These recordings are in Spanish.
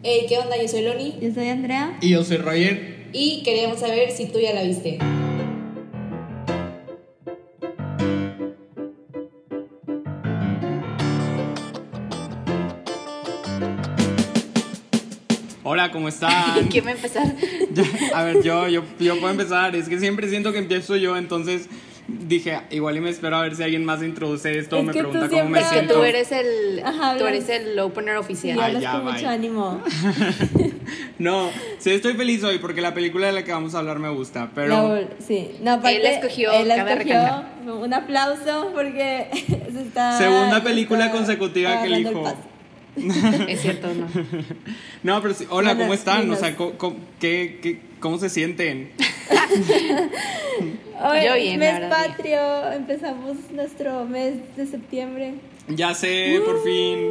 Hey, ¿qué onda? Yo soy Loni Yo soy Andrea. Y yo soy Roger. y queríamos saber si tú ya la viste. Hola, ¿cómo están? ¿Quién va a empezar? Ya, a ver, yo, yo, yo puedo empezar. Es que siempre siento que empiezo yo, entonces dije, igual y me espero a ver si alguien más introduce esto, Es me que tú pregunta cómo me siempre- Es que siento. tú eres el, Ajá, tú eres el opener oficial. Ay, hablas ya, con bye. mucho ánimo. No, sí estoy feliz hoy porque la película de la que vamos a hablar me gusta, pero No, sí. No, aparte, Él escogió, él escogió. Un aplauso porque se está. Segunda se película está consecutiva que el elijo. Es cierto, ¿no? no, pero sí, hola, Bueno, ¿cómo están? O sea, ¿cómo, cómo- qué- qué- cómo se sienten? Hoy, Yo bien, mes verdad, bien. patrio. Empezamos nuestro mes de septiembre. Ya sé, por fin.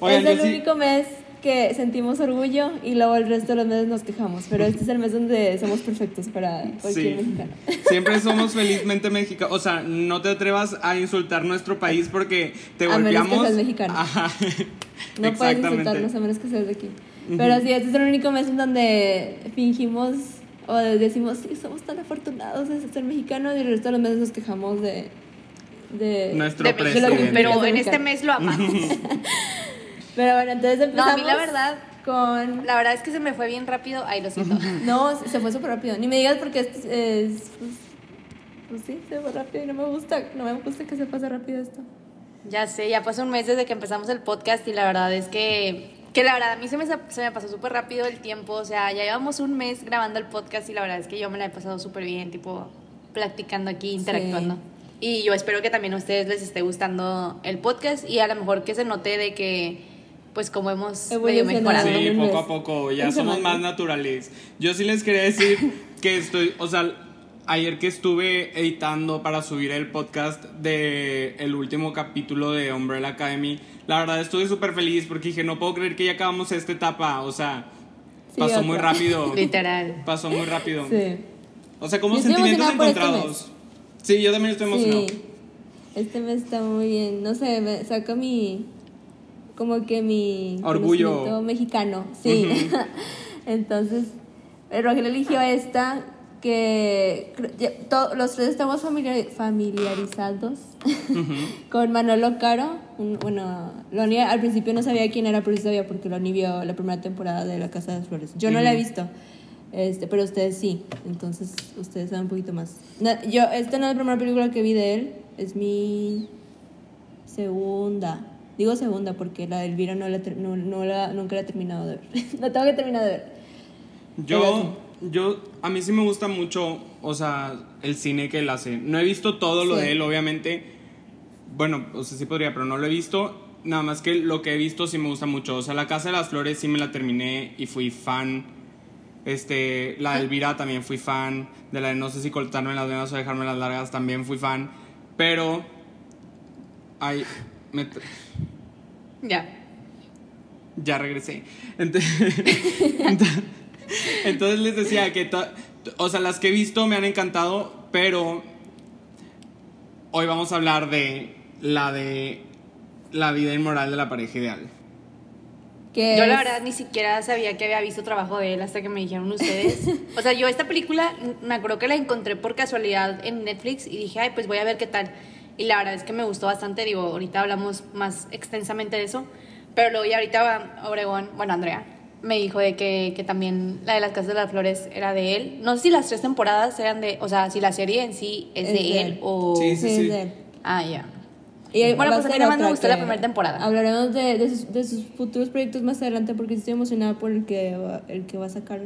Oigan, es el sí- único mes que sentimos orgullo y luego el resto de los meses nos quejamos. Pero este es el mes donde somos perfectos para cualquier Sí. mexicano. Siempre somos felizmente mexicanos. O sea, no te atrevas a insultar nuestro país porque te A menos que golpeamos. seas mexicano. Ajá. No puedes insultarnos a menos que seas de aquí. Pero sí, este es el único mes en donde fingimos o decimos, sí, somos tan afortunados de ser mexicanos y el resto de los meses nos quejamos de... de Nuestro De pero en este mes lo amamos. Pero bueno, entonces No, empezamos a mí la verdad, con... la verdad es que se me fue bien rápido. Ay, lo siento. No, se fue súper rápido. Ni me digas porque es... es- pues, pues sí, se fue rápido y no me gusta. No me gusta que se pase rápido esto. Ya sé, ya pasó un mes desde que empezamos el podcast y la verdad es que, que la verdad a mí se me, se me pasó súper rápido el tiempo, o sea, ya llevamos un mes grabando el podcast y la verdad es que yo me la he pasado súper bien, tipo, platicando aquí, interactuando. Y yo espero que también a ustedes les esté gustando el podcast y a lo mejor que se note de que, pues, como hemos medio Evolucionado. mejorado. Sí, poco a poco, ya somos más naturales. Yo sí les quería decir que estoy, o sea, ayer que estuve editando para subir el podcast de el último capítulo de Umbrella Academy, la verdad estuve súper feliz porque dije, no puedo creer que ya acabamos esta etapa, o sea, Sí, pasó otra. muy rápido. Literal. Pasó muy rápido. Sí. O sea, como Yo sentimientos este encontrados. Sí, yo también estoy emocionado. Sí, este mes está muy bien. No sé, me saca mi. Como que mi. Orgullo. mexicano. Sí. Entonces, el Roger eligió esta que cre- ya- to- los tres estamos familiar- familiarizados con Manolo Caro. Un- bueno, Loni al principio no sabía quién era, pero sí sabía porque Loni vio la primera temporada de La Casa de las Flores. Yo no la he visto. Este, pero ustedes sí, entonces ustedes saben un poquito más. No, yo, esta no es la primera película que vi de él, es mi segunda. Digo segunda porque la de Elvira no la, no, no la, nunca la he terminado de ver. la tengo que terminar de ver. Yo, yo, a mí sí me gusta mucho, o sea, el cine que él hace. No he visto todo lo Sí. de él, obviamente. Bueno, o sea, sí podría, pero no lo he visto. Nada más que lo que he visto sí me gusta mucho. O sea, La Casa de las Flores sí me la terminé y fui fan. Este, la de Elvira también fui fan. De la de No sé si cortarme las venas o dejarme las largas también fui fan. Pero, ay, me Ya. ya regresé. Entonces, entonces les decía que, to- o sea, las que he visto me han encantado, pero hoy vamos a hablar de la de la vida inmoral de la pareja ideal. Yo la verdad ni siquiera sabía que había visto trabajo de él hasta que me dijeron ustedes. O sea, yo esta película me acuerdo que la encontré por casualidad en Netflix y dije, ay, pues voy a ver qué tal. Y la verdad es que me gustó bastante, digo, ahorita hablamos más extensamente de eso. Pero luego ya ahorita Obregón, bueno, Andrea, me dijo de que, que también la de las Casas de las Flores era de él. No sé si las tres temporadas eran de, o sea, si la serie en sí es, Es de, de él, él. o... Sí, Sí, es de él. Ah, ya. Bueno, pues a mí más me gustó la primera temporada. Hablaremos de, de, sus, de sus futuros proyectos más adelante porque estoy emocionada por el que, va- el que va a sacar.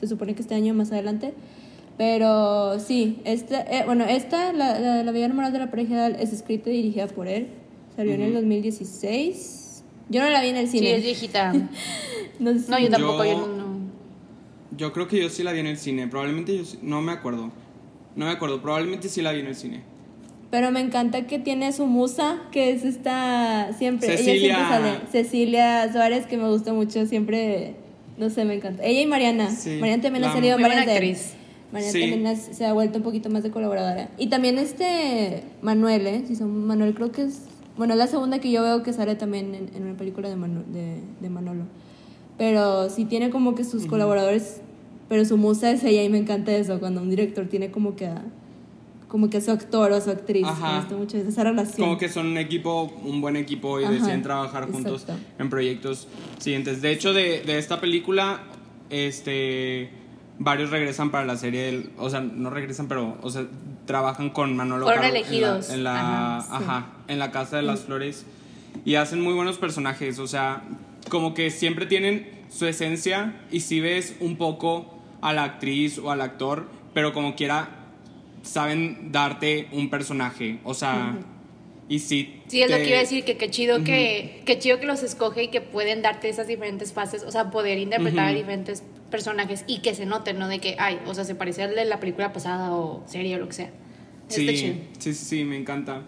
Se supone que este año más adelante. Pero sí, esta, eh, bueno, esta, la, la, la vida normal de la pareja es escrita y dirigida por él. Salió en el 2016. Yo no la vi en el Sí, cine. es viejita. no, sé No, yo tampoco, Yo- yo no-. Yo creo que yo sí la vi en el cine, probablemente yo sí- no me acuerdo. No me acuerdo, probablemente sí la vi en el cine. Pero me encanta que tiene su musa, que es esta siempre. Ella Cecilia. siempre sale. Cecilia Suárez, que me gusta mucho, siempre. No sé, me encanta. Ella y Mariana. Sí, Mariana también la ha salido varias actriz. Mariana Sí. también has- se ha vuelto un poquito más de colaboradora. Y también este Manuel, ¿eh? Si son Manuel, creo que es. Bueno, es la segunda que yo veo que sale también en, en una película de, Manu- de, de Manolo. pero sí tiene como que sus colaboradores, pero su musa es ella y me encanta eso, cuando un director tiene como que a, como que su actor o su actriz. Ajá. Me gusta mucho esa relación. Como que son un equipo, un buen equipo y Ajá, deciden trabajar juntos exacto. en proyectos siguientes. De hecho, de, de esta película, este varios regresan para la serie del, o sea, no regresan, pero o sea, trabajan con Manolo Fueron Caro en la- elegidos. en la, Ajá. En la Casa de las Flores y hacen muy buenos personajes, o sea, como que siempre tienen su esencia y si ves un poco a la actriz o al actor, pero como quiera saben darte un personaje, o sea, y si Sí, es lo te- que iba a decir, que qué chido que, qué chido que los escoge y que pueden darte esas diferentes fases, o sea, poder interpretar a Ujú. diferentes personajes y que se noten, ¿no? De que, ay, o sea, se parece al de la película pasada o serie o lo que sea. Sí, Está chido. sí, sí, sí, me encanta.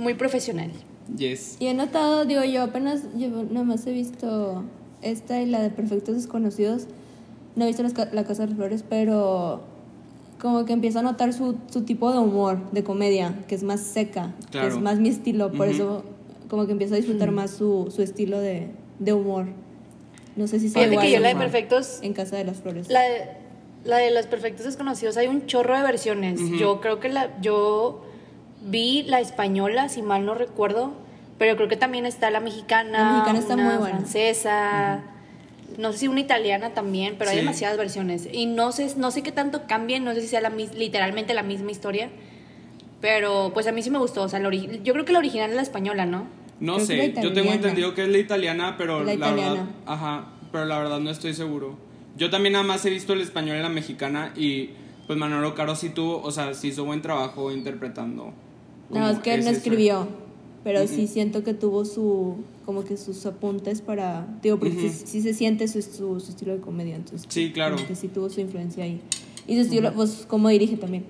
Muy profesional. Yes. Y he notado, digo yo, apenas, yo nada más he visto esta y la de Perfectos Desconocidos. No he visto la Casa de las Flores, pero como que empiezo a notar su, su tipo de humor, de comedia, que es más seca, que Claro. es más mi estilo. Por Ujú. eso como que empiezo a disfrutar más su, su estilo de, de humor. No sé si sea Fíjate que yo la de en- Perfectos, en Casa de las Flores. la de, la de los perfectos desconocidos, hay un chorro de versiones. Ujú. Yo creo que la, yo vi la española, si mal no recuerdo, pero creo que también está la mexicana, La mexicana está una muy buena. francesa, no sé si una italiana también, pero hay demasiadas versiones. Y no sé, no sé qué tanto cambien, no sé si sea la, literalmente la misma historia, pero pues a mí sí me gustó. O sea, la yo creo que la original es la española, ¿no? No Creo sé, yo tengo entendido que es la italiana, pero La la, verdad, ajá, pero la verdad no estoy seguro. Yo también nada más he visto el español y la mexicana y pues Manolo Caro sí tuvo, o sea, sí hizo buen trabajo interpretando. No, como es que él no escribió, pero sí siento que tuvo su, como que sus apuntes para, digo, porque sí, Ujú. sí se siente su, su, su estilo de comedia, entonces. Sí, claro. que sí tuvo su influencia ahí. Y su estilo, pues, cómo dirige también.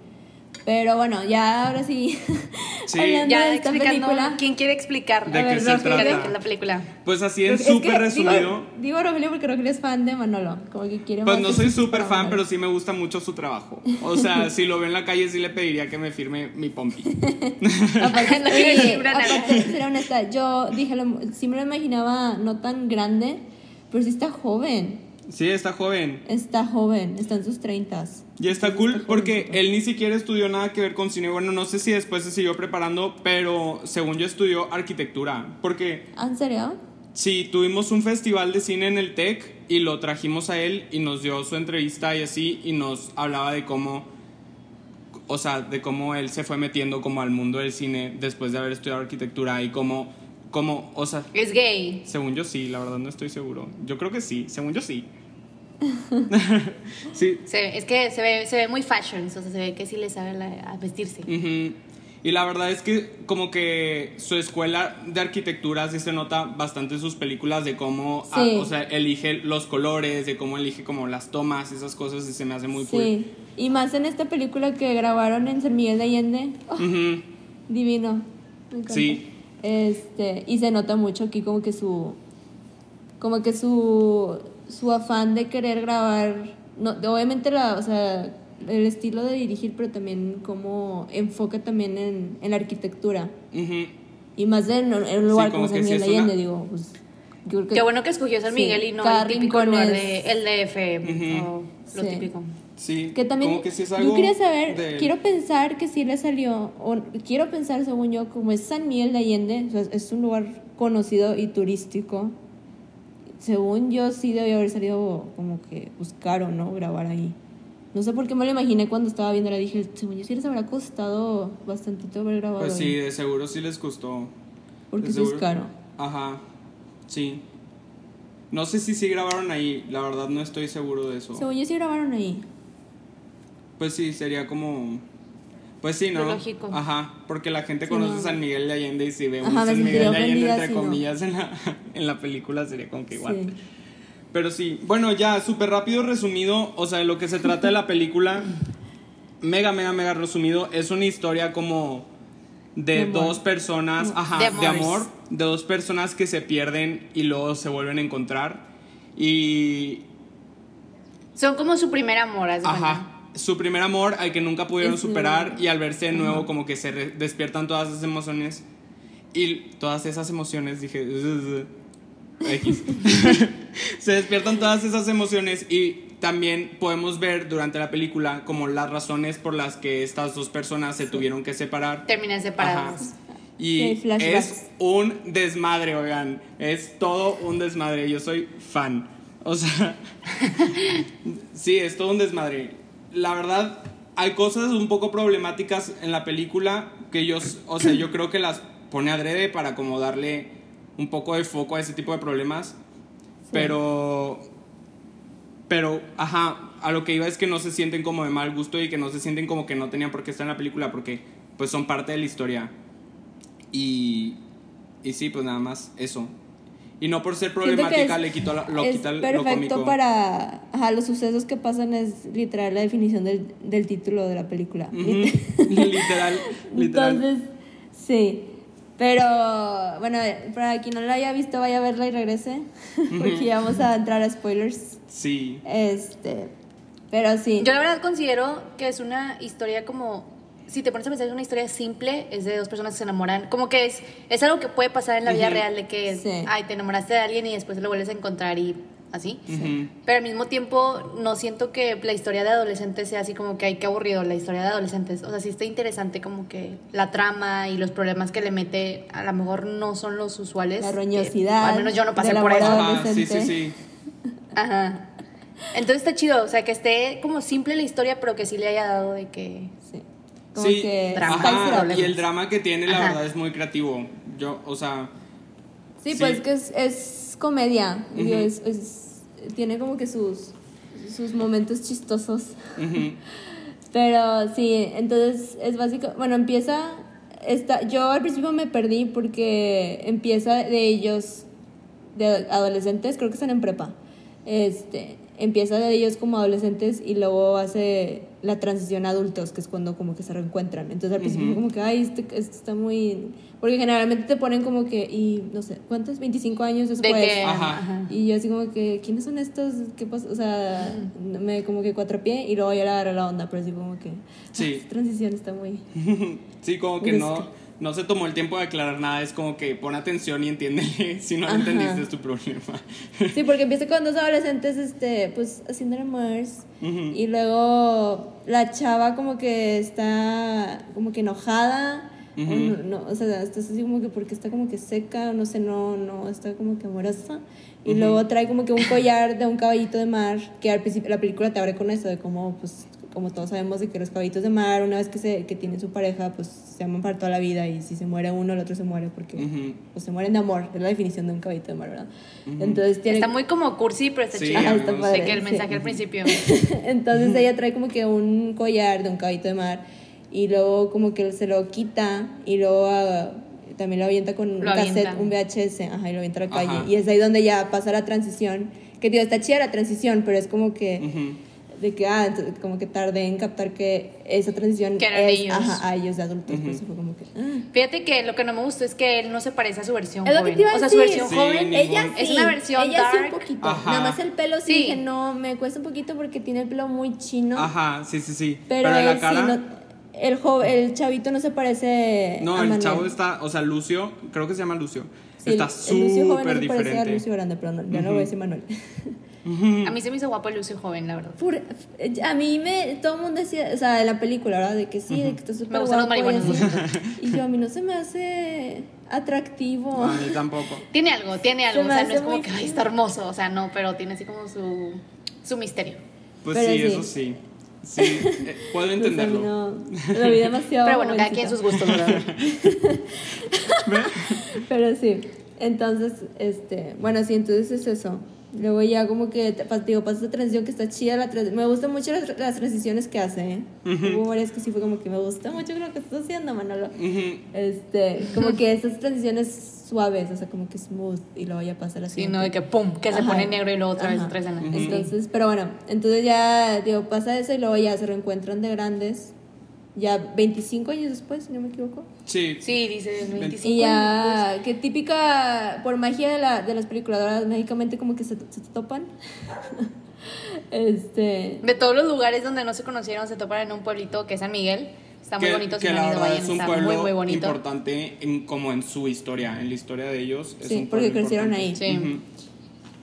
Pero bueno, ya ahora sí, Sí. hablando Ya de esta explicando, película. ¿quién quiere explicar? ¿De qué se. ¿De trata? es la película? Pues así en súper resumido. Digo, digo Rogelio porque Rogelio es fan de Manolo, como que quiere Pues más no de soy súper fan, pero sí me gusta mucho su trabajo. O sea, si lo veo en la calle sí le pediría que me firme mi pompi. Aparte, No oye, honesta, yo dije, lo- sí me lo imaginaba no tan grande, pero sí está joven. Sí, está joven. Está joven, está en sus treintas. Y está Sí, cool porque él ni siquiera estudió nada que ver con cine. Bueno, no sé si después se siguió preparando, pero según yo estudió arquitectura. Porque ¿Ah, ¿En serio? sí, tuvimos un festival de cine en el TEC y lo trajimos a él y nos dio su entrevista y así y nos hablaba de cómo, o sea, de cómo él se fue metiendo como al mundo del cine después de haber estudiado arquitectura y cómo, cómo o sea, Es gay. según yo sí, la verdad no estoy seguro. Yo creo que sí, según yo sí. sí, Se es que se ve, se ve muy fashion, o sea, se ve que sí le sabe la- a vestirse. Y la verdad es que como que su escuela de arquitectura sí se nota bastante en sus películas de cómo, ah, o sea, elige los colores, de cómo elige como las tomas, esas cosas y se me hace muy cool. Sí. Y más en esta película que grabaron en San Miguel de Allende. Oh, divino. Me. Sí. Este, y se nota mucho aquí como que su como que su su afán de querer grabar no obviamente la, o sea, el estilo de dirigir, pero también cómo enfoca también en, en la arquitectura. Ujú. Y más en, en un lugar Sí, como como San sí Miguel de es una- Allende, digo, pues yo creo que Qué bueno que escogió San Sí, Miguel y no el típico lugar es- de el DF Ujú. o lo Sí. típico. Sí, Que también, como que sí es algo yo quería saber, de- quiero pensar que sí le salió, o quiero pensar según yo, como es San Miguel de Allende, o sea, es un lugar conocido y turístico, según yo sí debió haber salido como que caro, ¿no? Grabar ahí. No sé por qué me lo imaginé cuando estaba viendo, dije, según yo sí les habrá costado bastantito haber grabado Pues sí, ahí, de seguro sí les costó. porque de sí es seguro. caro. Ajá, sí. No sé si sí grabaron ahí, la verdad no estoy seguro de eso. Según yo sí grabaron ahí. Pues sí, sería como... Pues sí, ¿no? Lógico. Ajá, porque la gente Sí, conoce no. San Miguel de Allende y si ve un San Miguel de Allende entre si no. comillas en la, en la película sería como que igual. Sí. Pero sí, bueno, ya, súper rápido resumido, o sea, de lo que se trata de la película, mega, mega, mega resumido, es una historia como de, De dos personas, ajá, De de, amor, de dos personas que se pierden y luego se vuelven a encontrar. Y, Son como su primer amor, ajá, su primer amor al que nunca pudieron Es superar y al verse de nuevo como que se despiertan todas esas emociones. Y todas esas emociones, dije, se despiertan todas esas emociones y también podemos ver durante la película como las razones por las que estas dos personas se tuvieron que separar. Terminan separados. Sí, Y flashbacks. es un desmadre, oigan. Es todo un desmadre. Yo soy fan. O sea, sí, es todo un desmadre. La verdad, hay cosas un poco problemáticas en la película que yo, o sea, yo creo que las pone adrede para como darle un poco de foco a ese tipo de problemas. Pero, pero, ajá, a lo que iba es que no se sienten como de mal gusto y que no se sienten como que no tenían por qué estar en la película porque pues son parte de la historia. Y, y sí, pues nada más eso. Y no por ser problemática es- le quito la- lo es quita lo perfecto cómico. para ajá, los sucesos que pasan es literal la definición del, del título de la película. Literal, literal. Entonces, sí. Pero bueno, para quien no la haya visto, vaya a verla y regrese. Porque ya vamos a entrar a spoilers. sí. Este. Pero sí. Yo la verdad considero que es una historia como, si te pones a pensar, es una historia simple, es de dos personas que se enamoran, como que es, es algo que puede pasar en la vida real, de que, Sí. ay, te enamoraste de alguien y después lo vuelves a encontrar y así. Pero al mismo tiempo no siento que la historia de adolescentes sea así como que, ay, qué aburrido la historia de adolescentes. O sea, sí está interesante como que la trama y los problemas que le mete, a lo mejor no son los usuales. La que- roñosidad al menos yo no pasé por eso. Ajá, sí, sí, sí. Ajá. Entonces está chido, o sea, que esté como simple la historia, pero que sí le haya dado de que... Sí. Como Sí, que Drama. y el drama que tiene, la Ajá. verdad, es muy creativo. Yo, o sea, Sí, Sí. pues que es, es comedia. es, es- tiene como que sus, sus momentos chistosos. Pero sí, entonces es básico. Bueno, empieza. Esta, yo al principio me perdí porque empieza de ellos, de adolescentes, creo que están en prepa. Este, empieza de ellos como adolescentes y luego hace la transición a adultos, que es cuando como que se reencuentran. Entonces al principio como que, ay, este, este está muy... Porque generalmente te ponen como que, y no sé, ¿cuántos? 25 años De después. que... Ajá. ajá. Y yo así como que, ¿quiénes son estos? ¿Qué pasa? O sea, me como que cuatrapié y luego ya le agarré la onda, pero así como que... Sí. Esta transición está muy... sí, como que no, no se tomó el tiempo de aclarar nada. Es como que pon atención y entiéndele. Si no lo entendiste, es tu problema. Sí, porque empieza con dos adolescentes, este, pues, haciendo el Mars. Ujú. Y luego la chava como que está como que enojada. o Ujú. no, no, o sea, está así como que porque está como que seca, no sé, no, no, está como que amorosa. Y luego trae como que un collar de un caballito de mar, que al principio la película te abre con eso, de cómo, pues, como todos sabemos de que los caballitos de mar, una vez que, se, que tienen su pareja, pues se aman para toda la vida y si se muere uno, el otro se muere porque Ujú. pues, se mueren de amor, es la definición de un caballito de mar, ¿verdad? Entonces tiene... Está muy como cursi, pero está Sí, chido. Ajá, está de padre, que el sí. mensaje al principio. Entonces ella trae como que un collar de un caballito de mar y luego como que se lo quita y luego ah, también lo avienta con un Lo cassette, avienta. un VHS, ajá, y lo avienta a la calle. Ajá. Y es ahí donde ya pasa la transición. Que digo, está chida la transición, pero es como que Ujú. De que ah, entonces, como que tardé en captar que esa transición Que eran es ellos. ajá, a ellos de adultos, por Ujú. eso fue como que ah. Fíjate que lo que no me gustó es que él no se parece a su versión Es lo que joven. te iba a o sea, su versión Sí, joven Ella sí, Es una versión ella sí dark. un poquito. Ajá. Nada más el pelo sí, Sí. dije, no, me cuesta un poquito porque tiene el pelo muy chino. Ajá, sí, sí, sí. Pero, Pero, él la sí, cara. no- el, jo- el chavito no se parece No, a el Manuel. chavo está, o sea, Lucio, creo que se llama Lucio. Sí, está el- el Lucio joven no súper parece a diferente. Lucio grande, pero no, ya no voy a decir Manuel. A mí se me hizo guapo el Lucio joven, la verdad. A mí me, todo el mundo decía, o sea, en la película, ¿verdad? De que sí, de que está súper Me gustan los guapo y marihuanos. Y yo, a mí no se me hace atractivo. A mí tampoco. Tiene algo, tiene algo. Se O sea, no es como que ay, está hermoso. O sea, no, pero tiene así como su, su misterio. Pues sí. eso sí. Sí, eh, puedo entenderlo. no, lo vi demasiado Pero bueno, cada quien sus gustos, ¿verdad? Pero sí, entonces, este, bueno, sí, entonces es eso. Luego ya como que, digo, pasa esta transición que está chida, la trans- me gustan mucho las, las transiciones que hace, ¿eh? Hubo varias que sí fue como que me gusta mucho lo que estás haciendo, Manolo. Ujú. Este, como que esas transiciones suaves, o sea, como que smooth, y luego ya pasa la Sí, siguiente. no, de que pum, que se Ajá. pone negro y luego otra vez Ajá. otra escena. Entonces, pero bueno, entonces ya, digo, pasa eso y luego ya se reencuentran de grandes, ya 25 años después, si no me equivoco. Sí. Sí, dice 25 Y años ya, que típica, por magia de, la, de las películas, mágicamente como que se, se topan. este, De todos los lugares donde no se conocieron, se topan en un pueblito que es San Miguel. Está muy que, bonito, que la verdad es un está pueblo muy, muy bonito. importante en, como en su historia, en la historia de ellos. es Sí, un porque crecieron importante. ahí. Sí.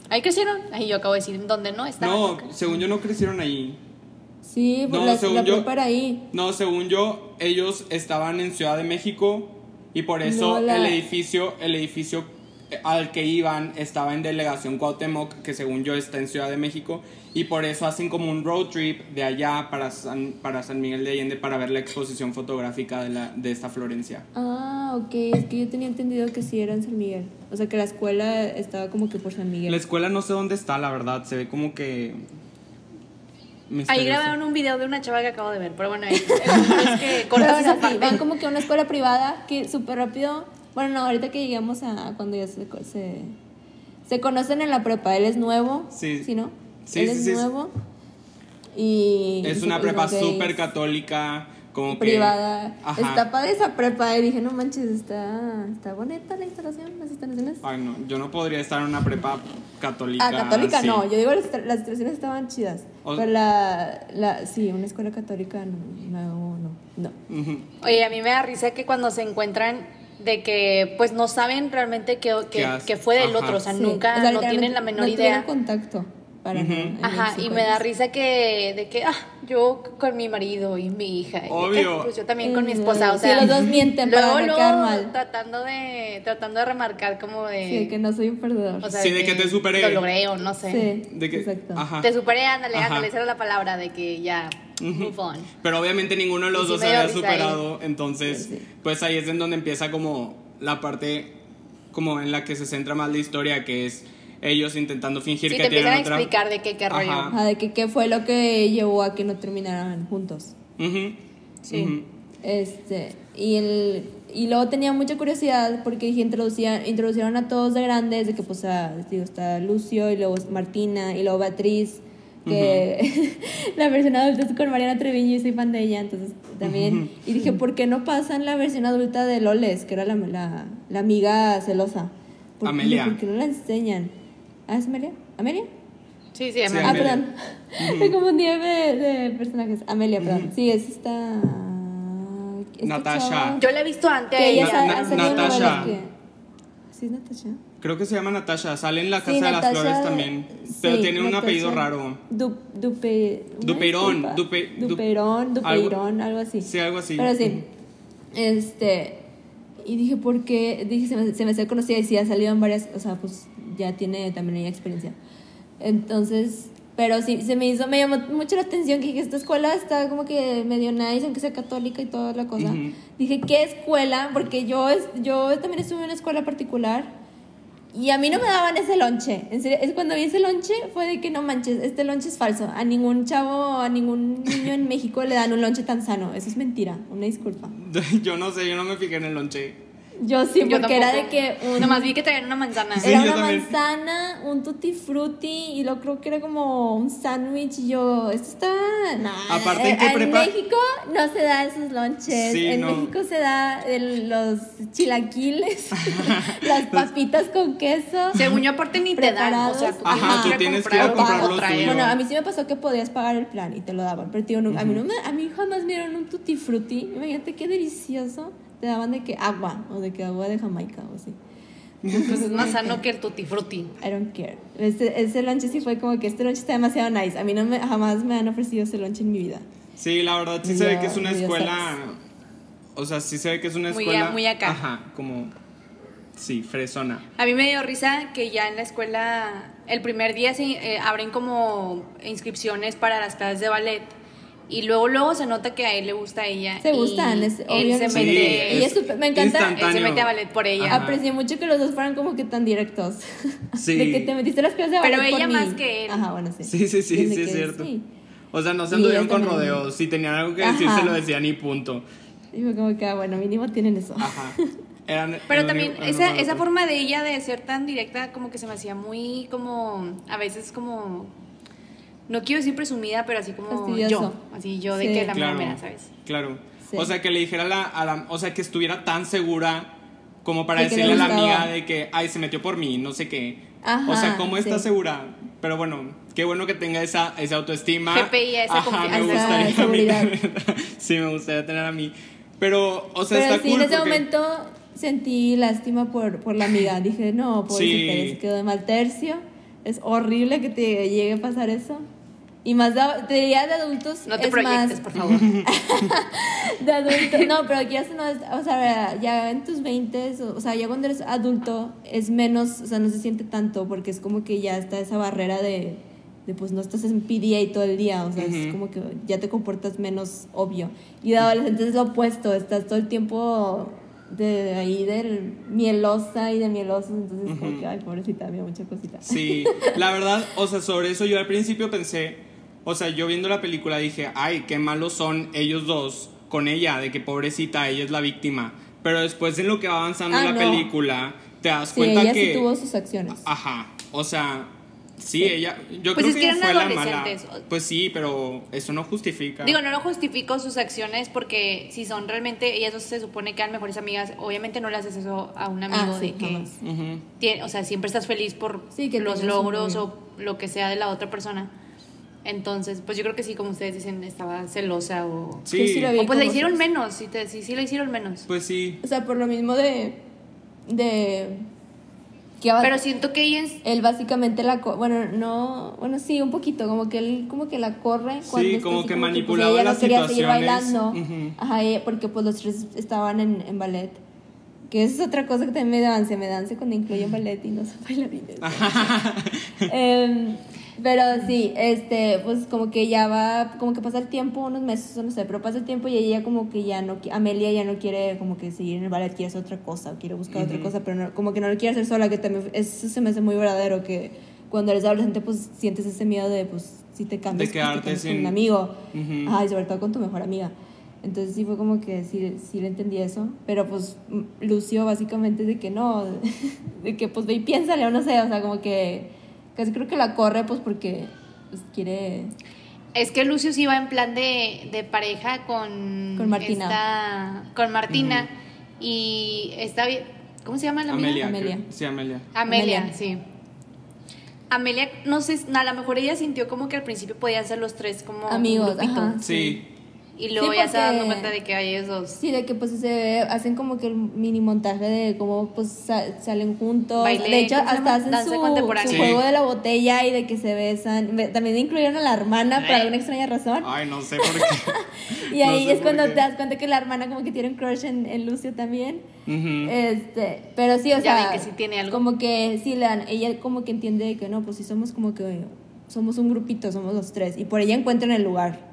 Ahí crecieron. Ahí yo acabo de decir dónde no está. No, según yo no crecieron ahí. Sí, No, la, según la yo- prepa era ahí. No, según yo, ellos estaban en Ciudad de México y por eso No, la- el edificio, el edificio al que iban estaba en Delegación Cuauhtémoc, que según yo está en Ciudad de México, y por eso hacen como un road trip de allá para San, para San Miguel de Allende para ver la exposición fotográfica de, la, de esta Florencia. Ah, ok. Es que yo tenía entendido que sí era en San Miguel. O sea, que la escuela estaba como que por San Miguel. La escuela no sé dónde está, la verdad, se ve como que... Ahí grabaron un video de una chava que acabo de ver, pero bueno, punto es que cortas esa parte. van como que a una escuela privada que súper rápido. Bueno, no, ahorita que llegamos a cuando ya se, se, se conocen en la prepa. Él es nuevo. Sí. ¿Sí, no? Sí, Él sí, es sí. nuevo. Y. Es y una prepa súper católica, como que... Privada. Ajá. Está padre esa prepa. Y dije, no manches, está, está bonita la instalación, las instalaciones. Ay, no, yo no podría estar en una prepa católica. Ah, católica no. Yo digo, las, las instalaciones estaban chidas. O- pero la, la. Sí, una escuela católica no. No, no. Oye, a mí me da risa que cuando se encuentran de que pues no saben realmente qué, qué, ¿Qué has- qué fue del Ajá. otro, o sea, Sí. nunca, O sea, no tienen la menor no idea. contacto para Ujú. nada en Ajá, y me da risa que de que, ah, yo con mi marido y mi hija. de que, Obvio. pues yo también con mi esposa, o sí, sea. los dos mienten para no quedar mal. Tratando de, tratando de remarcar como de. Sí, que no soy un perdedor. o sea, Sí, de que te superé. Lo logré o no sé. Sí, De que, exacto. Ajá. Te superé, ándale, Ajá. ándale, esa era la palabra de que ya, move on. Pero obviamente ninguno de los Y sí dos se había risa ahí. superado, entonces Sí, sí. pues ahí es en donde empieza como la parte como en la que se centra más la historia, que es ellos intentando fingir Sí, que te tienen empiezan a otra... explicar de qué, qué rollo. Ajá. Ajá, de que qué fue lo que llevó a que no terminaran juntos. Sí. Este, y el y luego tenía mucha curiosidad porque dije, introducían, introducieron a todos de grandes, de que pues ah, digo, está Lucio y luego Martina y luego Beatriz, que la versión adulta es con Mariana Treviño y soy fan de ella, entonces también. Y dije, ¿por qué no pasan la versión adulta de Loles, que era la, la, la amiga celosa? ¿Por Amelia. ¿Por qué no la enseñan? ¿Ah, es Amelia? ¿Amelia? Sí, sí, Sí, me- Ah, Amelia. perdón. Me confundí de, de personajes. Amelia, perdón. Sí, es esta. Natasha. chava Yo la he visto antes. Que ella Na- ha Natasha. que. ¿Sí es Natasha? Creo que se llama Natasha, sale en la Sí, Casa de las Flores también, pero sí, tiene un Natasha apellido raro. Du, dupe, disculpa. Dupe- Du- Dupeirón, algo- algo, así. Sí, algo así. Pero sí. Este. Y dije, ¿por qué? Dije, se me, se me hacía conocida y sí, ha salido en varias. O sea, pues ya tiene también ella experiencia. Entonces. Pero sí, se me hizo, me llamó mucho la atención que dije, esta escuela está como que medio nice, aunque sea católica y toda la cosa. Ujú. Dije, ¿qué escuela? Porque yo, yo también estuve en una escuela particular y a mí no me daban ese lonche. En serio, es cuando vi ese lonche fue de que no manches, este lonche es falso. A ningún chavo, a ningún niño en México le dan un lonche tan sano. Eso es mentira, una disculpa. Yo no sé, yo no me fijé en el lonche. Yo sí, Yo porque era de que un, Nomás vi que traían una manzana. Sí, era una también. manzana, un tutti frutti y lo creo que era como un sándwich y yo, esto está... nah, Aparte, ¿en eh, qué prepa- México no se da esos lonches, Sí, en no. México se da el- los chilaquiles, las papitas con queso. Según yo, aparte ni te dan. O sea, tú Ajá, tú tienes que ir a comprar comprar o lo traer. tuyo. Bueno, a mí sí me pasó que podías pagar el plan y te lo daban, pero tío, no- a, mí no me, a mí jamás me dieron un tutti frutti. Imagínate qué delicioso. Te daban de que agua o de que agua de Jamaica o así. Pues es más sano que el tutti frutti. I don't care. Ese, ese lunch sí fue como que este lunch está demasiado nice. A mí no me, jamás me han ofrecido ese lunch en mi vida. Sí, la verdad sí Muy se ve que es una muy escuela. O sea, sí se ve que es una Muy escuela. a- muy acá. Ajá, como. Sí, fresona. A mí me dio risa que ya en la escuela, el primer día se eh, abren como inscripciones para las clases de ballet. Y luego, luego se nota que a él le gusta a ella. Se gustan, es, él se mete, es súper- me encanta. él se mete a ballet por ella. Ajá. Aprecié mucho que los dos fueran como que tan directos. Sí. De que te metiste las clases de Pero ballet por ella mí. más que él. Ajá, bueno, sí. Sí, sí, sí, Desde sí, es cierto. sí. O sea, no se anduvieron con también. rodeos. Si tenían algo que decir, Ajá. se lo decían y punto. Y fue como que, ah, bueno, mínimo tienen eso. Ajá. Eran- Pero eran- también eran esa, esa forma de ella de ser tan directa como que se me hacía muy como, a veces como, no quiero decir presumida, pero así como Fastidioso. yo, así yo de Sí. que la Claro, mera, ¿sabes? claro. Sí. O sea, que le dijera a la, a la- O sea, que estuviera tan segura como para De decirle a la amiga de que, ay, se metió por mí, no sé qué. Ajá, o sea, ¿cómo está sí. segura? Pero bueno, qué bueno que tenga esa, esa autoestima. GPI, esa Ajá, me gustaría a mí, de. Sí, me gustaría tener a mí. Pero, o sea, Pero está sí, cool en ese porque- momento sentí lástima por, por la amiga. Dije, no, pobrecita, Sí. quedó de mal tercio. Es horrible que te llegue a pasar eso. Y más, de, te diría de adultos, No te es proyectes, más, por favor. de adultos, no, pero aquí ya, se nos- o sea, ya en tus 20, o, o sea, ya cuando eres adulto es menos, o sea, no se siente tanto porque es como que ya está esa barrera de, de pues no estás en PDA todo el día, o sea, es como que ya te comportas menos obvio. Y de adolescentes es lo opuesto, estás todo el tiempo de ahí del mielosa y de mielosos, entonces como que, ay, pobrecita, había mucha cosita. Sí, la verdad, o sea, sobre eso yo al principio pensé, o sea, yo viendo la película dije, ay, qué malos son ellos dos con ella, de que pobrecita, ella es la víctima. Pero después en lo que va avanzando Ah, la no. película, te das Sí, cuenta ella que... sí tuvo sus acciones. Ajá, o sea, sí, ella, yo Pues creo es que que eran fue la mala. Pues sí, pero eso no justifica. Digo, no lo justifico sus acciones porque si son realmente, ellas dos se supone que eran mejores amigas, obviamente no le haces eso a un amigo Ah, sí, de que, jamás. Ujú. tiene- o sea, siempre estás feliz por Sí, que los logros o lo que sea de la otra persona. Entonces, pues yo creo que sí, como ustedes dicen, estaba celosa o... Sí, sí lo vi. O pues le como hicieron menos, sí, te- sí, sí le hicieron menos. pues sí. O sea, por lo mismo de. de. que Pero siento que ella en- él básicamente la. bueno, no. Bueno, sí, un poquito. Como que él como que la corre. cuando está como así que pues, manipulaba ella las no quería seguir situaciones. bailando. Ujú. Ajá, porque pues los tres estaban en, en ballet. Que eso es otra cosa que también me danse. Me danse cuando incluyen ballet y no son bailarines. Em, pero sí, este, pues como que ya va, como que pasa el tiempo, unos meses, no sé, pero pasa el tiempo y ella como que ya no, Amelia ya no quiere como que seguir en el ballet, quiere hacer otra cosa, o quiere buscar otra Ujú. cosa, pero no- como que no lo quiere hacer sola, que también, eso se me hace muy verdadero, que cuando eres adolescente pues sientes ese miedo de, pues, si te cambias, pues, te quedarte con sin- un amigo, Ujú. Ajá, y sobre todo con tu mejor amiga. Entonces sí fue como que sí, sí le entendí eso, pero pues Lucio básicamente de que no, de que pues ve y piénsale o no sé, o sea, como que casi creo que la corre pues porque pues, quiere... Es que Lucio sí va en plan de, de pareja con... Con Martina. esta- con Martina. Y está bien... ¿Cómo se llama la amiga? Amelia. Amelia. creo- Sí, Amelia. Amelia, Amelia. sí. Amelia, no sé, a lo mejor ella sintió como que al principio podían ser los tres como Amigos. Sí. Y luego Sí, ya se dando cuenta de que hay ellos dos. Sí, de que pues se hacen como que el mini montaje de cómo pues sa- salen juntos. Baile, de hecho, ¿cómo se hasta hacen su, contemporánea. su Sí. juego de la botella y de que se besan. También incluyeron a la hermana por alguna extraña razón. Ay, no sé por qué. Y No ahí sé es cuando qué. te das cuenta que la hermana como que tiene un crush en, en Lucio también. Este, pero sí, o Ya sea, ven que sí tiene algo. como que sí, la, ella como que entiende que no, pues sí somos como que somos un grupito, somos los tres. Y por ella encuentran el lugar.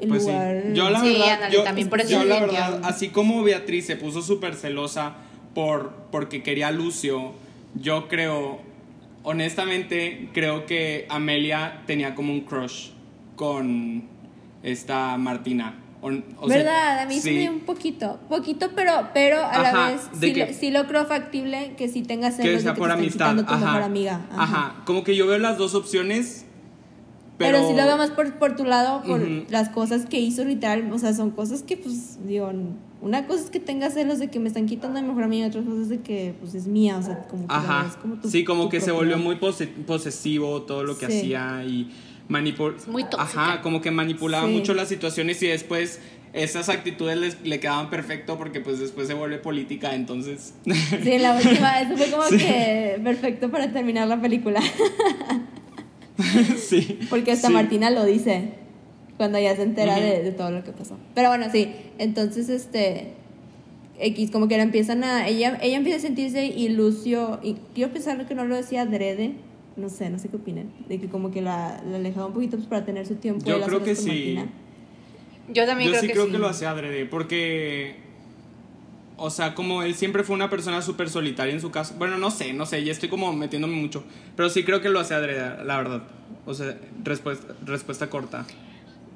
El Pues sí. lugar. Yo la Sí, verdad, ándale, yo, también por eso yo la verdad, así como Beatriz se puso súper celosa por, porque quería a Lucio, yo creo, honestamente, creo que Amelia tenía como un crush con esta Martina. O- o sea, ¿Verdad? A mí sí. sí. me dio un poquito, poquito, pero, pero a Ajá, la vez de sí, que- lo, sí lo creo factible que sí tengas celos que de sea que por te amistad. tu Ajá. mejor amiga. Ajá. como que yo veo las dos opciones, Pero, pero, si lo veo más por, por tu lado, por Ujú. las cosas que hizo literal, o sea, son cosas que, pues, digo, una cosa es que tengas celos de que me están quitando a mi mejor amiga, otra cosa es de que, pues, es mía, o sea, como que Ajá. ves como tu- sí, como tu que se volvió muy pose- posesivo todo lo que Sí. hacía y manipuló. Es muy tóxica. Ajá, como que manipulaba Sí. mucho las situaciones y después esas actitudes les- le quedaban perfecto porque pues después se vuelve política, entonces. Sí, en la última, eso fue como Sí. que perfecto para terminar la película. sí. Porque hasta sí. Martina lo dice cuando ya se entera de, de todo lo que pasó. Pero bueno, sí. Entonces, este. X, como que la empiezan a. Ella, ella empieza a sentirse y Lucio. Y quiero pensar que no lo decía adrede. No sé, no sé qué opinan. De que como que la, la alejaba un poquito pues, para tener su tiempo. Yo creo que sí. Martina. Yo también Yo creo sí que creo sí. que lo hacía adrede, porque. O sea, como él siempre fue una persona súper solitaria en su casa. Bueno, no sé, no sé, ya estoy como metiéndome mucho. Pero sí creo que lo hacía adrede, la verdad. O sea, respuesta, respuesta corta.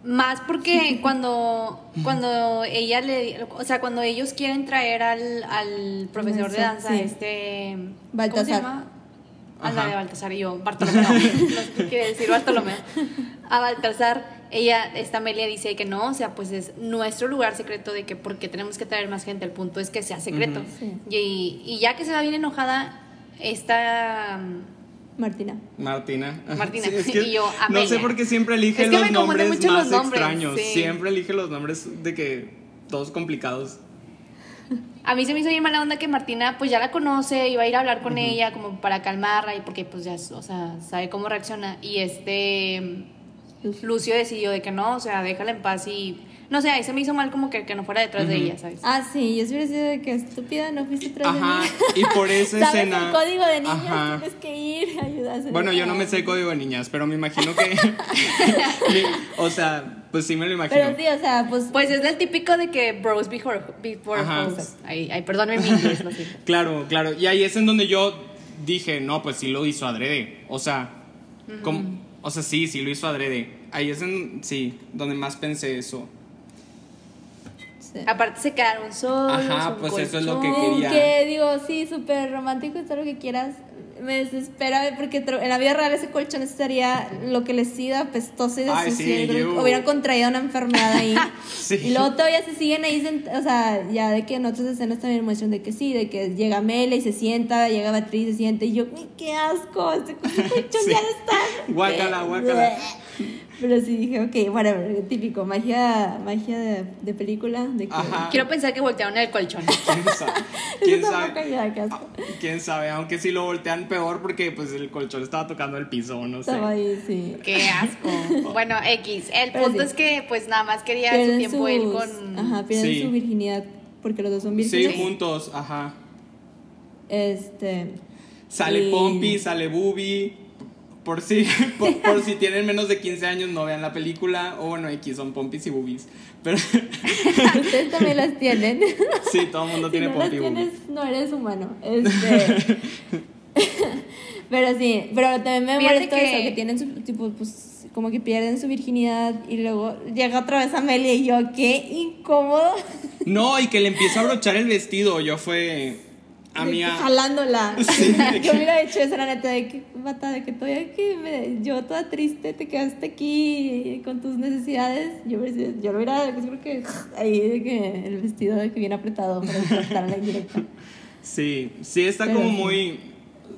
Más porque cuando, cuando ella le, o sea, cuando ellos quieren traer al, al profesor de danza, Sí. este, ¿cómo se llama? A la Ajá. de Baltasar y yo, Bartolomeo, no quiere decir Bartolomeo. A Baltasar, ella, esta Amelia dice que no, o sea, pues es nuestro lugar secreto de que porque tenemos que traer más gente, el punto es que sea secreto. Y, y ya que se va bien enojada, esta, Martina. Martina. Martina. Sí, es que Y yo, no sé Amelia. por qué siempre elige Es que los nombres mucho más los nombres, extraños. sí. Siempre elige los nombres de que todos complicados. A mí se me hizo bien mala onda que Martina pues ya la conoce, iba a ir a hablar con ella como para calmarla y porque pues ya, o sea, sabe cómo reacciona. Y este Lucio decidió de que no, o sea, déjala en paz y no sé, ahí se me hizo mal como que, que no fuera detrás de ella, ¿sabes? Ah, sí, yo sí hubiera sido de que estúpida, no fuiste tras Ajá, de mí. y por esa ¿Sabes escena. el código de niños? Ajá. Tienes que ir, ayudar. Bueno, yo no me sé el código de niñas, pero me imagino que. o sea, pues sí me lo imagino. Pero sí, o sea, pues. Pues es el típico de que bros before, before. Ay, ay, perdónenme mi inglés, lo siento. Claro, claro. Y ahí es en donde yo dije, no, pues sí lo hizo adrede. O sea, como- o sea, sí, sí lo hizo adrede. Ahí es en, sí, donde más pensé eso. sí. Aparte se quedaron solos. Ajá, un pues eso es lo que quería. Que digo, sí, súper romántico y todo lo que quieras. Me desespera porque en la vida real ese colchón estaría lo que les sida, apestoso y de Ay, sucio. sí, Hubieran contraído una enfermedad ahí. Sí. Y luego todavía se siguen ahí, o sea, ya de que en otras escenas también muestran de que sí, de que llega Mela y se sienta, llega Beatriz y se sienta, y yo, ¡ay, qué asco! Este colchón ya está. Guácala, guácala. Pero sí dije, ok, whatever, típico, magia, magia de, de película, de que... Quiero pensar que voltearon el colchón. ¿Quién sabe? ¿Quién sabe? Ah, ¿Quién sabe? Aunque sí lo voltean peor porque pues el colchón estaba tocando el piso, no sé. Estaba ahí, sí. Qué asco. Bueno, X. El Pero punto sí. es que pues nada más quería su tiempo sus- con... Ajá, pierden Sí. su virginidad, porque los dos son Sí, vírgenes. juntos, ajá. Este... Sale Y- Pompi, sale Bubi. Por si, por, por si tienen menos de 15 años, no vean la película. O bueno, X son Pompis y Bubis. Pero Ustedes también las tienen. sí, todo el mundo si tiene no las Pompi y tienes, no eres humano. Este... pero sí, pero también me molesta que- eso, que tienen su, tipo, pues, como que pierden su virginidad y luego llega otra vez Amelia y yo, qué incómodo. No, y que le empieza a brochar el vestido. Yo fue. A mí. a- Jalándola. Sí, Yo hubiera hecho eso, la neta, de que, bata, de que todavía que me, yo toda triste te quedaste aquí con tus necesidades. Yo, hubiera sido- yo lo hubiera, yo creo que ahí de que el vestido de que bien apretado para estar en la indirecta. Sí, sí, está Pero como sí. muy.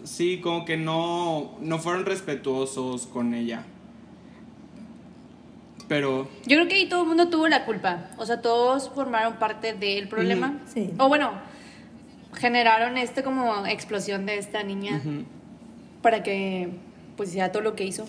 Sí, como que no, no fueron respetuosos con ella. Pero. Yo creo que ahí todo el mundo tuvo la culpa. O sea, todos formaron parte del problema. Sí. O bueno, generaron este como explosión de esta niña ujú. para que pues hiciera todo lo que hizo.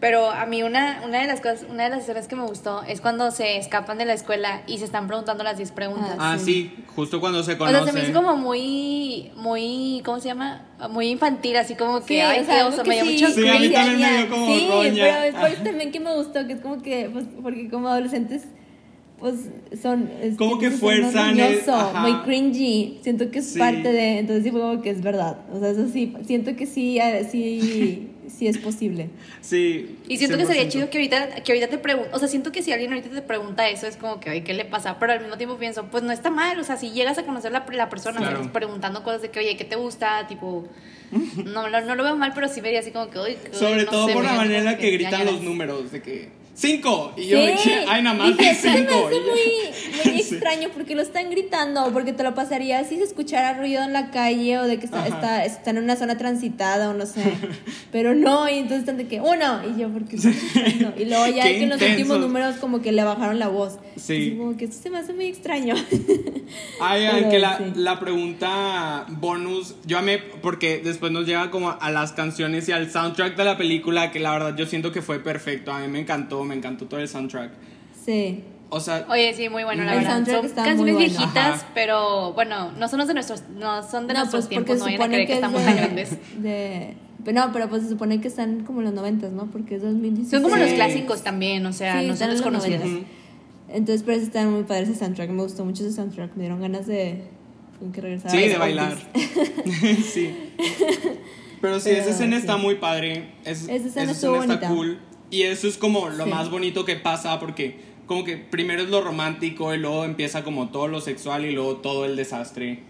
Pero a mí una, una de las cosas, una de las escenas que me gustó es cuando se escapan de la escuela y se están preguntando las 10 preguntas. Ah, Ah, sí. sí, justo cuando se o conocen. sea, se me hizo como muy, muy, ¿cómo se llama? Muy infantil, así como que, Sí, ay, o sea, oso, que me dio sí, mucho Sí, a mí también me dio como Sí, roña. pero es por eso también que me gustó, que es como que, pues, porque como adolescentes, pues, son... Como que fuerzan el- roñoso, ajá. muy cringy, siento que es Sí. parte de, entonces sí fue como que es verdad, o sea, eso sí, siento que sí, eh, sí, sí es posible. Sí. Y siento que sería 100%. chido que ahorita, que ahorita te pregunte, o sea, siento que si alguien ahorita te pregunta eso, es como que, ay, ¿qué le pasa? Pero al mismo tiempo pienso, pues no está mal, o sea, si llegas a conocer la, la persona, o sea, Claro. preguntando cosas de que, oye, ¿qué te gusta? Tipo, no, no, no lo veo mal, pero sí vería así como que, uy, Sobre no todo sé, por la manera que ya gritan los números, de que. ¡Cinco! Y yo Sí, que, ay, nada más dije, eso se me cinco. hace muy, muy extraño porque lo están gritando, porque te lo pasaría si se escuchara ruido en la calle o de que está, está, está en una zona transitada o no sé. Pero no, y entonces están de que uno, y yo, porque Y luego ya que en los últimos números como que le bajaron la voz. Sí. Así como que esto se me hace muy extraño. Ay, Pero aunque la, sí. la pregunta bonus, yo amé porque después nos llega como a las canciones y al soundtrack de la película, que la verdad yo siento que fue perfecto. A mí me encantó, me encantó todo el soundtrack. Sí. O sea, Oye, sí, muy bueno, la El verdad. Son canciones muy bueno. viejitas, Ajá. pero bueno, no son de nuestros, no son de no, nuestros pues porque tiempos, no vayan a creer que, que, es estamos de, tan grandes. de- pero No, pero pues se supone que están como los noventas, ¿no? Porque es 2016. Son como los clásicos también, o sea, Sí, no son desconocidos. noventas. Entonces, pero están muy padres ese soundtrack. Me gustó mucho ese soundtrack. Me dieron ganas de que regresar sí, a de bailar. sí. Pero sí, Pero, esa escena sí. está muy padre. Es- Esa escena esa escena está bonita. cool. Y eso es como lo Sí. más bonito que pasa porque como que primero es lo romántico y luego empieza como todo lo sexual y luego todo el desastre.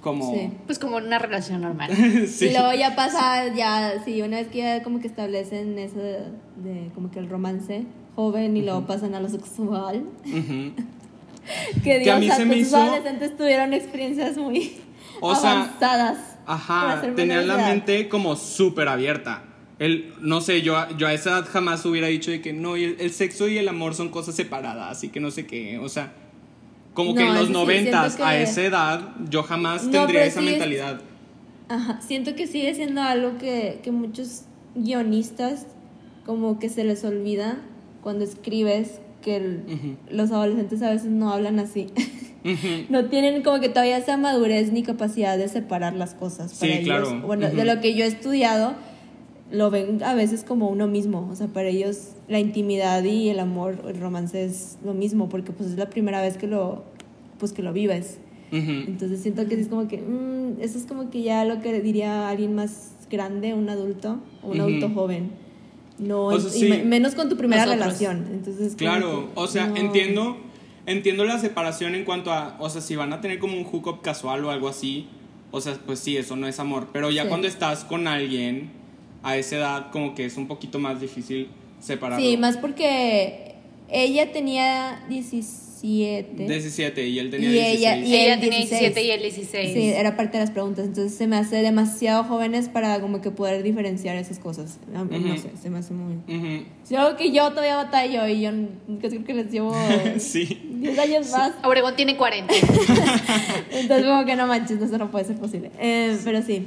Como... Sí. Pues como una relación normal. Sí. Y luego ya pasa, ya, sí, una vez que ya como que establecen eso de, de como que el romance joven y luego pasan a lo sexual. Ujú. Que Que a Dios mí se me sus hizo- adolescentes tuvieron experiencias muy O sea, avanzadas. Ajá, tenían la mente como súper abierta. El, no sé, yo, yo a esa edad jamás hubiera dicho de que no, el, el sexo y el amor son cosas separadas, así que no sé qué, o sea, como que en los noventas, a esa edad, yo jamás No, tendría esa sí es- mentalidad. Ajá, siento que sigue siendo algo que, que muchos guionistas como que se les olvida cuando escribes que el- los adolescentes a veces no hablan así. No tienen como que todavía esa madurez ni capacidad de separar las cosas. Sí, ellos. claro. Bueno, de lo que yo he estudiado, lo ven a veces como uno mismo. O sea, para ellos la intimidad y el amor, el romance es lo mismo, porque pues es la primera vez que lo, pues que lo vives. Entonces siento que es como que, mm, eso es como que ya lo que diría alguien más grande, un adulto, o un adulto joven. No, O sea, y me- menos con tu primera Nosotros. relación. Entonces, Claro, que o sea, no. entiendo, entiendo la separación en cuanto a, o sea, si van a tener como un hookup casual o algo así, o sea, pues sí, eso no es amor, pero ya Sí. cuando estás con alguien a esa edad como que es un poquito más difícil separarlo. Sí, más porque ella tenía 17. 17 y él tenía Y 16. ella- y Ella tenía 16. 17 y él 16. Sí, era parte de las preguntas. Entonces se me hace demasiado jóvenes para como que poder diferenciar esas cosas. A mí, No Ujú. sé, se me hace muy... Ujú. Es algo que yo todavía batallo y yo creo que les llevo Sí. 10 años más. Obregón tiene 40. Entonces como que no manches, eso no puede ser posible. Eh, pero sí.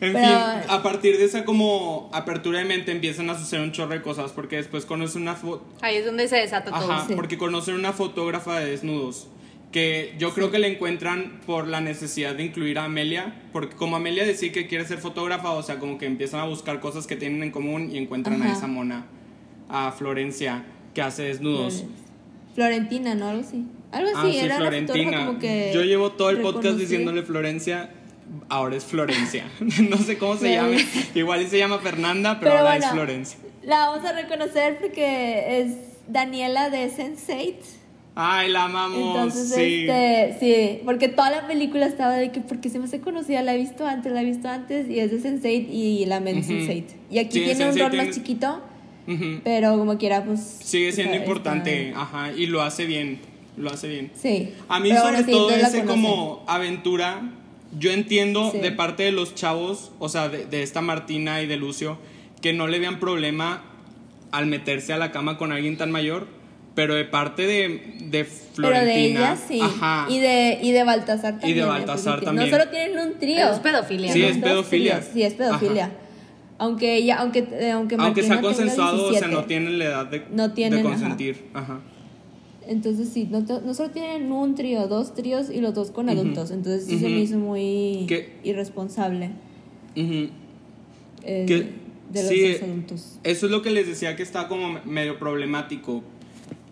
En Pero- fin, a partir de esa como apertura de mente empiezan a suceder un chorro de cosas porque después conocen una foto Ahí es donde se desata todo. Ajá, Sí. porque conocen una fotógrafa de desnudos que yo creo que la encuentran por la necesidad de incluir a Amelia, porque como Amelia decía que quiere ser fotógrafa, o sea, como que empiezan a buscar cosas que tienen en común y encuentran a esa mona, a Florencia, que hace desnudos. Florentina, ¿no? Algo así. Algo Ah, así, sí, era Florentina. como que Yo llevo todo el podcast diciéndole Florencia, ahora es Florencia. no sé cómo se llame, igual se llama Fernanda, pero, Pero ahora es. Florencia. La vamos a reconocer porque es Daniela de Sense8. Ay, la amamos, Entonces, sí. este, sí, porque toda la película estaba de que, porque se me hace conocida, la he visto antes, la he visto antes, y es de Sense8 y la men Ujú. Sense8. Y aquí Sí, tiene un Sense8 rol tiene- más chiquito, pero como quiera, pues. Sigue siendo está- importante, está- ajá, y lo hace bien, lo hace bien. Sí. A mí sobre bueno, sí, todo ese como aventura, yo entiendo Sí. de parte de los chavos, o sea, de, de esta Martina y de Lucio, que no le vean problema al meterse a la cama con alguien tan mayor, pero de parte de, de Pero Florentina, de ella sí. ajá, Y de, y de Baltasar Y de también. Baltasar también. No solo tienen un trío. Es pedofilia, Sí, es pedofilia. Sí, es pedofilia. Ajá. Aunque ella, aunque, eh, aunque, aunque Martina sea consensuado, o sea, 17. no tienen la edad de, No tienen, de ajá. consentir, ajá. Entonces sí, no, solo tienen un trío, dos tríos y los dos con adultos. Entonces sí se me hizo muy irresponsable Ujú. eh, Que- de los sí, dos adultos. Eso es lo que les decía que está como medio problemático.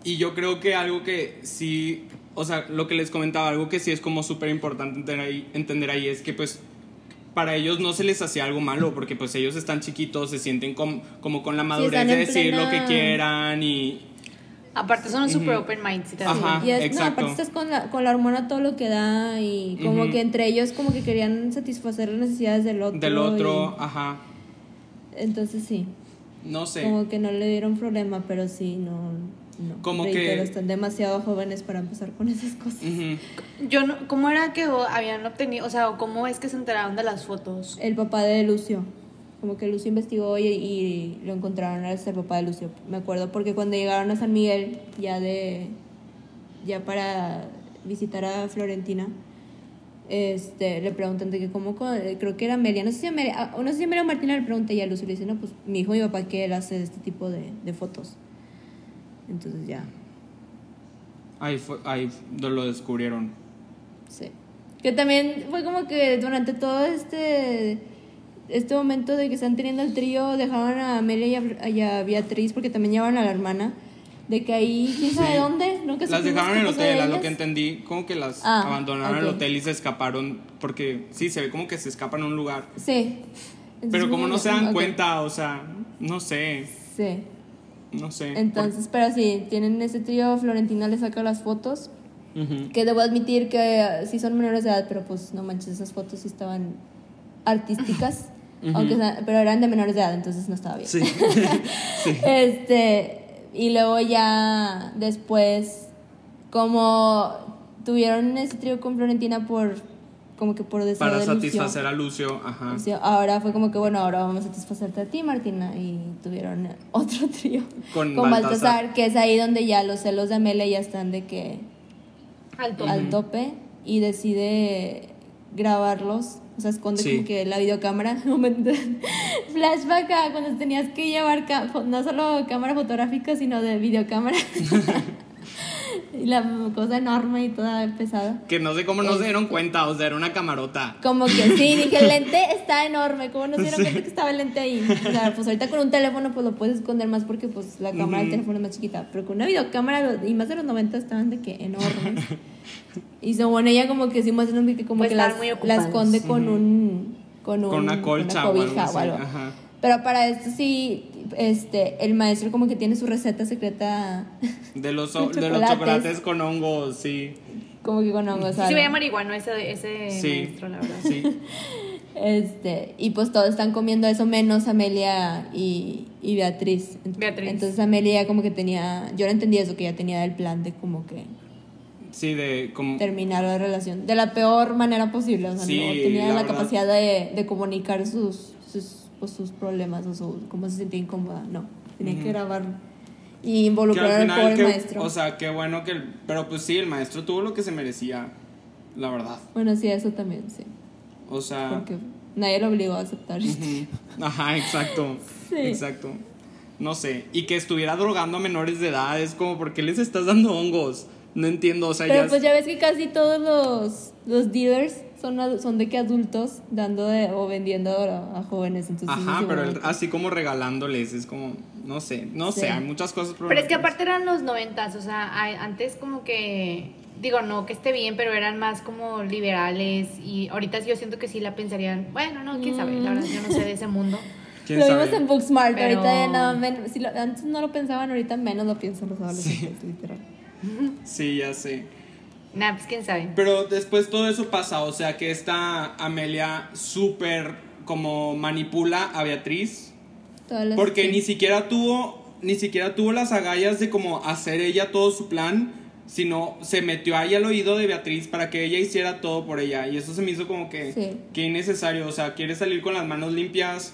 Y yo creo que algo que sí, o sea, lo que les comentaba, algo que sí es como súper importante entender ahí, entender ahí es que pues para ellos no se les hacía algo malo, porque pues ellos están chiquitos, se sienten com- como con la madurez de decir lo que quieran y... Aparte son super open minds. y tal. Ajá. y es, no, aparte estás con la, con la hormona todo lo que da y como que entre ellos como que querían satisfacer las necesidades del otro. Del otro, y- ajá, entonces sí, no sé. como que no le dieron problema, pero sí, no... no. Como Reitero, que- están demasiado jóvenes para empezar con esas cosas. Yo no, ¿Cómo era que habían obtenido, o sea, cómo es que se enteraron de las fotos? El papá de Lucio. Como que Lucio investigó y, y lo encontraron al ser papá de Lucio. Me acuerdo porque cuando llegaron a San Miguel, ya de. ya para visitar a Florentina, este, le preguntan de que cómo, co- creo que era Amelia, no sé si Amelia, ah, no sé si Amelia Martina le pregunta y a Lucio le dice, no, pues mi hijo y mi papá que él hace este tipo de, de fotos. Entonces ya, Ahí, fue, ahí lo descubrieron. sí. Que también fue como que durante todo este este momento de que están teniendo el trío, dejaron a Amelia y a, y a Beatriz porque también llevaron a la hermana. De que ahí, quién sabe Sí. dónde, nunca Las dejaron en el hotel, a lo que entendí, como que las Ah, abandonaron el ok. hotel y se escaparon, porque sí, se ve como que se escapan a un lugar. Sí. Entonces, Pero como no se dan cuenta, o sea, no sé, Sí. no sé. Entonces, pero sí, tienen ese trío, Florentina le saca las fotos. Que debo admitir que eh, sí son menores de edad, pero pues no manches, esas fotos sí estaban artísticas. aunque sea- pero eran de menores de edad, entonces no estaba bien. Sí. sí. Este, y luego ya después, como tuvieron ese trío con Florentina por como que por deseo Para de Lucio. satisfacer a Lucio, ajá. Ahora fue como que, bueno, ahora vamos a satisfacerte a ti, Martina. Y tuvieron otro trío Con Baltasar. Baltasar. que es ahí donde ya los celos de Amelia ya están de que al tope y decide grabarlos. O sea, esconde Sí. como que la videocámara. Flashback a cuando tenías que llevar no solo cámara fotográfica, sino de videocámara. y la cosa enorme y toda pesada. Que no sé cómo no se dieron cuenta, o sea, era una camarota. Como que sí, dije, el lente está enorme, ¿cómo no se dieron cuenta que estaba el lente ahí? O sea, pues ahorita con un teléfono pues lo puedes esconder más porque pues la cámara del teléfono es más chiquita, pero con una videocámara y más de los 90 estaban de que enormes. Y según ella como que sí muestran que como Pues que las, ocupados. esconde con un con, un, Con una colcha o cobija algo o algo. ajá. Pero para esto sí este el maestro como que tiene su receta secreta De los, De de los chocolates. chocolates con hongos, sí. como que con hongos. Sí algo. se veía marihuano ese, ese Sí. maestro, la verdad. Sí. Este, y pues todos están comiendo eso menos Amelia y, y Beatriz. Beatriz. Entonces Amelia ya como que tenía, yo no entendía eso, que ya tenía el plan de como que Sí, de como terminar la relación de la peor manera posible. O sea, Sí, no tenía la capacidad de, de comunicar sus, sus, pues, sus problemas o su, cómo se sentía incómoda. No, tenía que grabarlo. Y involucrar al pobre que- maestro. o sea, qué bueno que el- pero pues sí, el maestro tuvo lo que se merecía, la verdad. bueno, sí, eso también, sí. O sea, Porque nadie lo obligó a aceptar. Ajá, exacto. Sí. Exacto. No sé, y que estuviera drogando a menores de edad es como ¿por qué les estás dando hongos? No entiendo, o sea, Pero ya pues ya ves que casi todos los, los dealers son, son de que adultos dando de- o vendiendo a, a jóvenes. Entonces Ajá, pero el- así como regalándoles, es como, no sé, no Sí. sé, hay muchas cosas Pero es que aparte eran los noventas, o sea, a- antes como que, digo, no que esté bien, pero eran más como liberales y ahorita yo siento que sí la pensarían, bueno, no, quién sabe, la verdad yo no sé de ese mundo. ¿Quién Lo sabe? vimos en Booksmart, Pero- ahorita ya no, men- si lo- antes no lo pensaban, ahorita menos lo piensan los adolescentes, literal. Sí, ya sé. Nah, pues quién sabe. Pero después todo eso pasa, o sea que esta Amelia súper como manipula a Beatriz, porque sí. ni siquiera tuvo, ni siquiera tuvo las agallas de como hacer ella todo su plan, sino se metió ahí al oído de Beatriz para que ella hiciera todo por ella. Y eso se me hizo como que, Sí. que innecesario, o sea, quieres salir con las manos limpias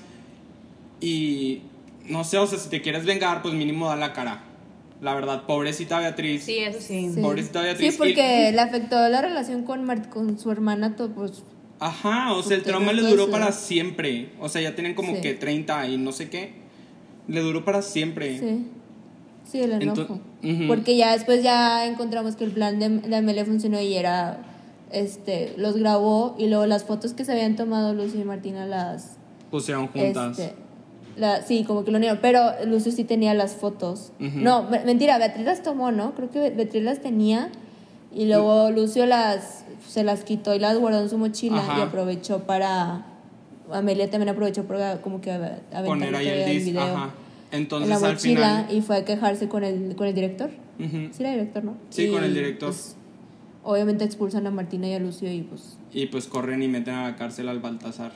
y no sé, o sea, si te quieres vengar, pues mínimo da la cara. La verdad, pobrecita Beatriz. Sí, eso sí. Sí. Pobrecita Beatriz. Sí, porque le afectó la relación con, Mar- con su hermana, pues Ajá, o sea, el trauma le duró para siempre. O sea, ya tienen como Sí. que 30 y no sé qué. Le duró para siempre. Sí. Sí, el enojo. Porque ya después ya encontramos que el plan de, de Amelia funcionó y era, este, los grabó y luego las fotos que se habían tomado Lucio y Martina las, Pusieron juntas. este, la, sí, como que lo unieron, pero Lucio sí tenía las fotos. No, me- mentira, Beatriz las tomó, ¿no? Creo que Beatriz las tenía y luego Lucio las, se las quitó y las guardó en su mochila Ajá. y aprovechó para, Amelia también aprovechó para como que Poner ahí el disc. Ajá. Entonces en la al final. y fue a quejarse con el, con el director. Sí, era director, ¿no? Sí, Y, con el director. pues, obviamente expulsan a Martina y a Lucio y pues Y pues corren y meten a la cárcel al Baltasar.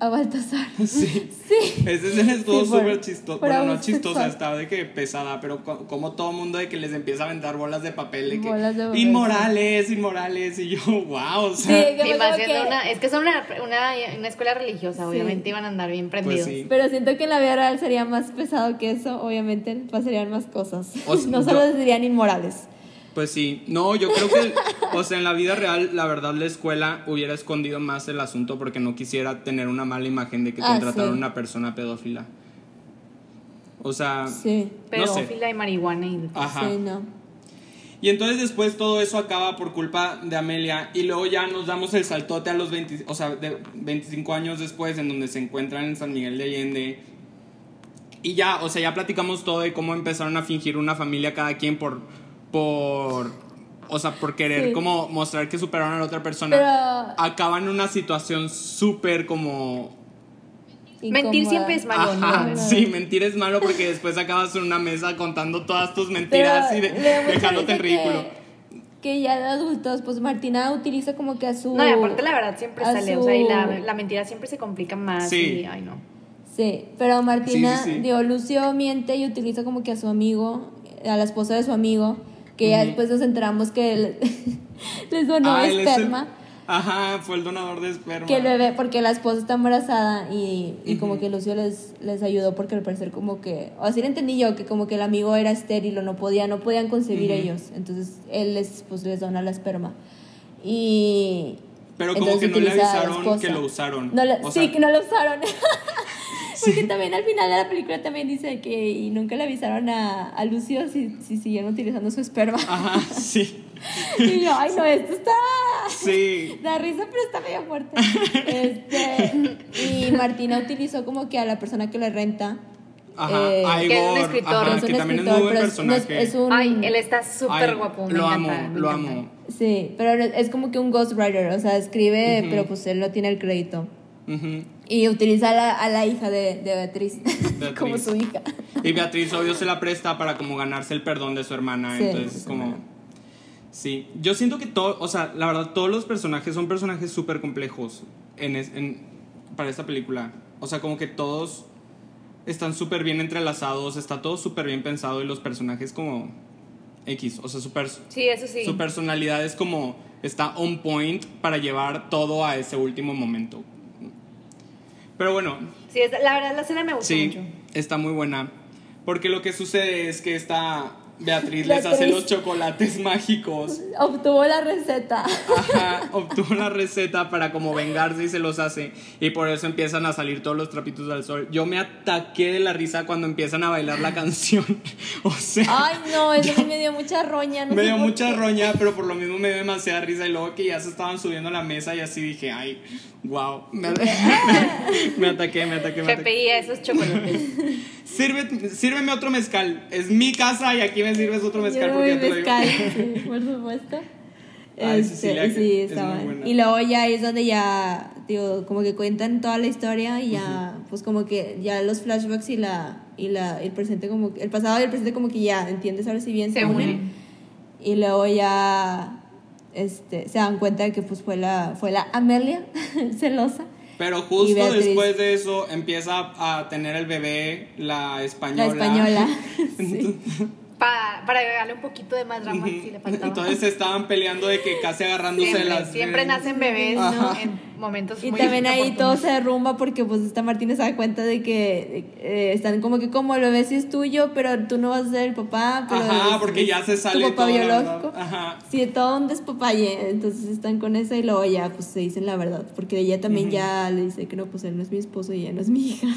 A Baltasar. Sí. Sí. Esa escena estuvo Sí, súper chistosa. Bueno, no chistosa, estaba de que pesada, pero co- como todo mundo de que les empieza a aventar bolas de papel de que Bolas de papel, inmorales, inmorales y yo, wow, o Sí, sea, que más como siendo que- una, es que son una, una, una escuela religiosa, Sí. obviamente iban a andar bien pues prendidos. sí. Pero siento que en la vida real sería más pesado que eso, obviamente pasarían más cosas. O sea, no solo yo- serían inmorales. Pues sí, no, yo creo que, o sea, en la vida real, la verdad, la escuela hubiera escondido más el asunto porque no quisiera tener una mala imagen de que Ah, contrataron sí. una persona pedófila. O sea, Sí. no sé. Pedófila y marihuana y Ajá. Sí, no. Y entonces después todo eso acaba por culpa de Amelia y luego ya nos damos el saltote a los 20, o sea, de 25 años después en donde se encuentran en San Miguel de Allende. Y ya, o sea, ya platicamos todo de cómo empezaron a fingir una familia cada quien por por o sea, por querer Sí. como mostrar que superaron a la otra persona. Pero- Acaban en una situación súper como Mentir siempre es malo, Ajá, ¿no? sí, mentir es malo porque después acabas en una mesa contando todas tus Pero mentiras y de- dejándote en ridículo. Que, que ya de adultos, pues Martina utiliza como que a su... No, y aparte la verdad siempre sale, su- o sea, y la, la mentira siempre se complica más Sí. y, ay no. Sí, pero Martina, Sí, sí, sí. digo, Lucio miente y utiliza como que a su amigo, a la esposa de su amigo, que ya después nos enteramos que le- les donó Ah, el- esperma. Ajá, fue el donador de esperma. que el bebé, porque la esposa está embarazada y, y como que Lucio les, les ayudó porque al parecer como que, o así lo entendí yo, que como que el amigo era estéril o no podía, no podían concebir ellos, entonces él les, pues, les dona la esperma. Y... Pero como que no le avisaron que lo usaron. No le- O sí, que no lo usaron. Porque también al final de la película también dice que y nunca le avisaron a, a Lucio si, si siguieron utilizando su esperma. Ajá, sí. Y yo, ay no, esto está... Sí. Da risa, pero está medio fuerte. Este, y Martina utilizó como que a la persona que le renta. Ajá, eh, que es un escritor, ajá, es un que también es escritor, muy buen es- un- Ay, él está súper guapo. Me lo encanta, amo, me lo encanta. amo. Sí, pero es como que un ghostwriter, o sea, escribe, pero pues él no tiene el crédito. Y utiliza a la, a la hija de, de Beatriz, Beatriz. como su hija. Y Beatriz obvio se la presta para como ganarse el perdón de su hermana. Sí, entonces es su como... hermana. Sí, yo siento que todo, o sea, la verdad, todos los personajes son personajes súper complejos en, es- en- para esta película. O sea, como que todos están súper bien entrelazados, está todo súper bien pensado y los personajes como X, o sea, su, pers- Sí, eso sí. su personalidad es como está on point para llevar todo a ese último momento. Pero bueno, Sí, la verdad la escena me gustó Sí, mucho. está muy buena. Porque lo que sucede es que esta Beatriz les hace los chocolates mágicos. Obtuvo la receta. Ajá, obtuvo la receta para como vengarse y se los hace. Y por eso empiezan a salir todos los trapitos al sol. Yo me ataqué de la risa cuando empiezan a bailar la canción. O sea, Ay, no, eso mí me dio mucha roña. No me dio mucha qué. roña, pero por lo mismo me dio demasiada risa. Y luego que ya se estaban subiendo a la mesa y así dije, ay, wow. Me, me ataqué, me ataqué, me ataqué. GPI a esos chocolates. Sirve, sírveme otro mezcal. Es mi casa y aquí me sirves otro mezcal Yo porque ya te mezcal, sí, por supuesto. Ay, Este, sí, es estaba- muy buena. Y luego ya es donde ya, digo, como que cuentan toda la historia y ya, pues como que ya los flashbacks y la, y la, el presente como, el pasado y el presente como que ya, ¿entiendes? Ahora sí bien Se se unen. Y luego ya, este, se dan cuenta de que pues fue la, fue la Amelia, celosa. Pero justo después de eso empieza a tener el bebé la española. La española. Sí. Pa- para agregarle un poquito de más drama si le faltaba. Entonces estaban peleando de que casi agarrándose siempre, las. siempre nacen bebés, ¿no? En momentos Y muy también ahí todo se derrumba porque pues esta Martínez se da cuenta de que eh, están como que como el bebé sí es tuyo, pero tú no vas a ser el papá. Pero Ajá, es- porque ya se sale Tu papá todo, biológico. Ajá. Sí, todo un despapalle. Entonces están con eso y luego ya pues se dicen la verdad. Porque ella también ya le dice que no, pues él no es mi esposo y ella no es mi hija.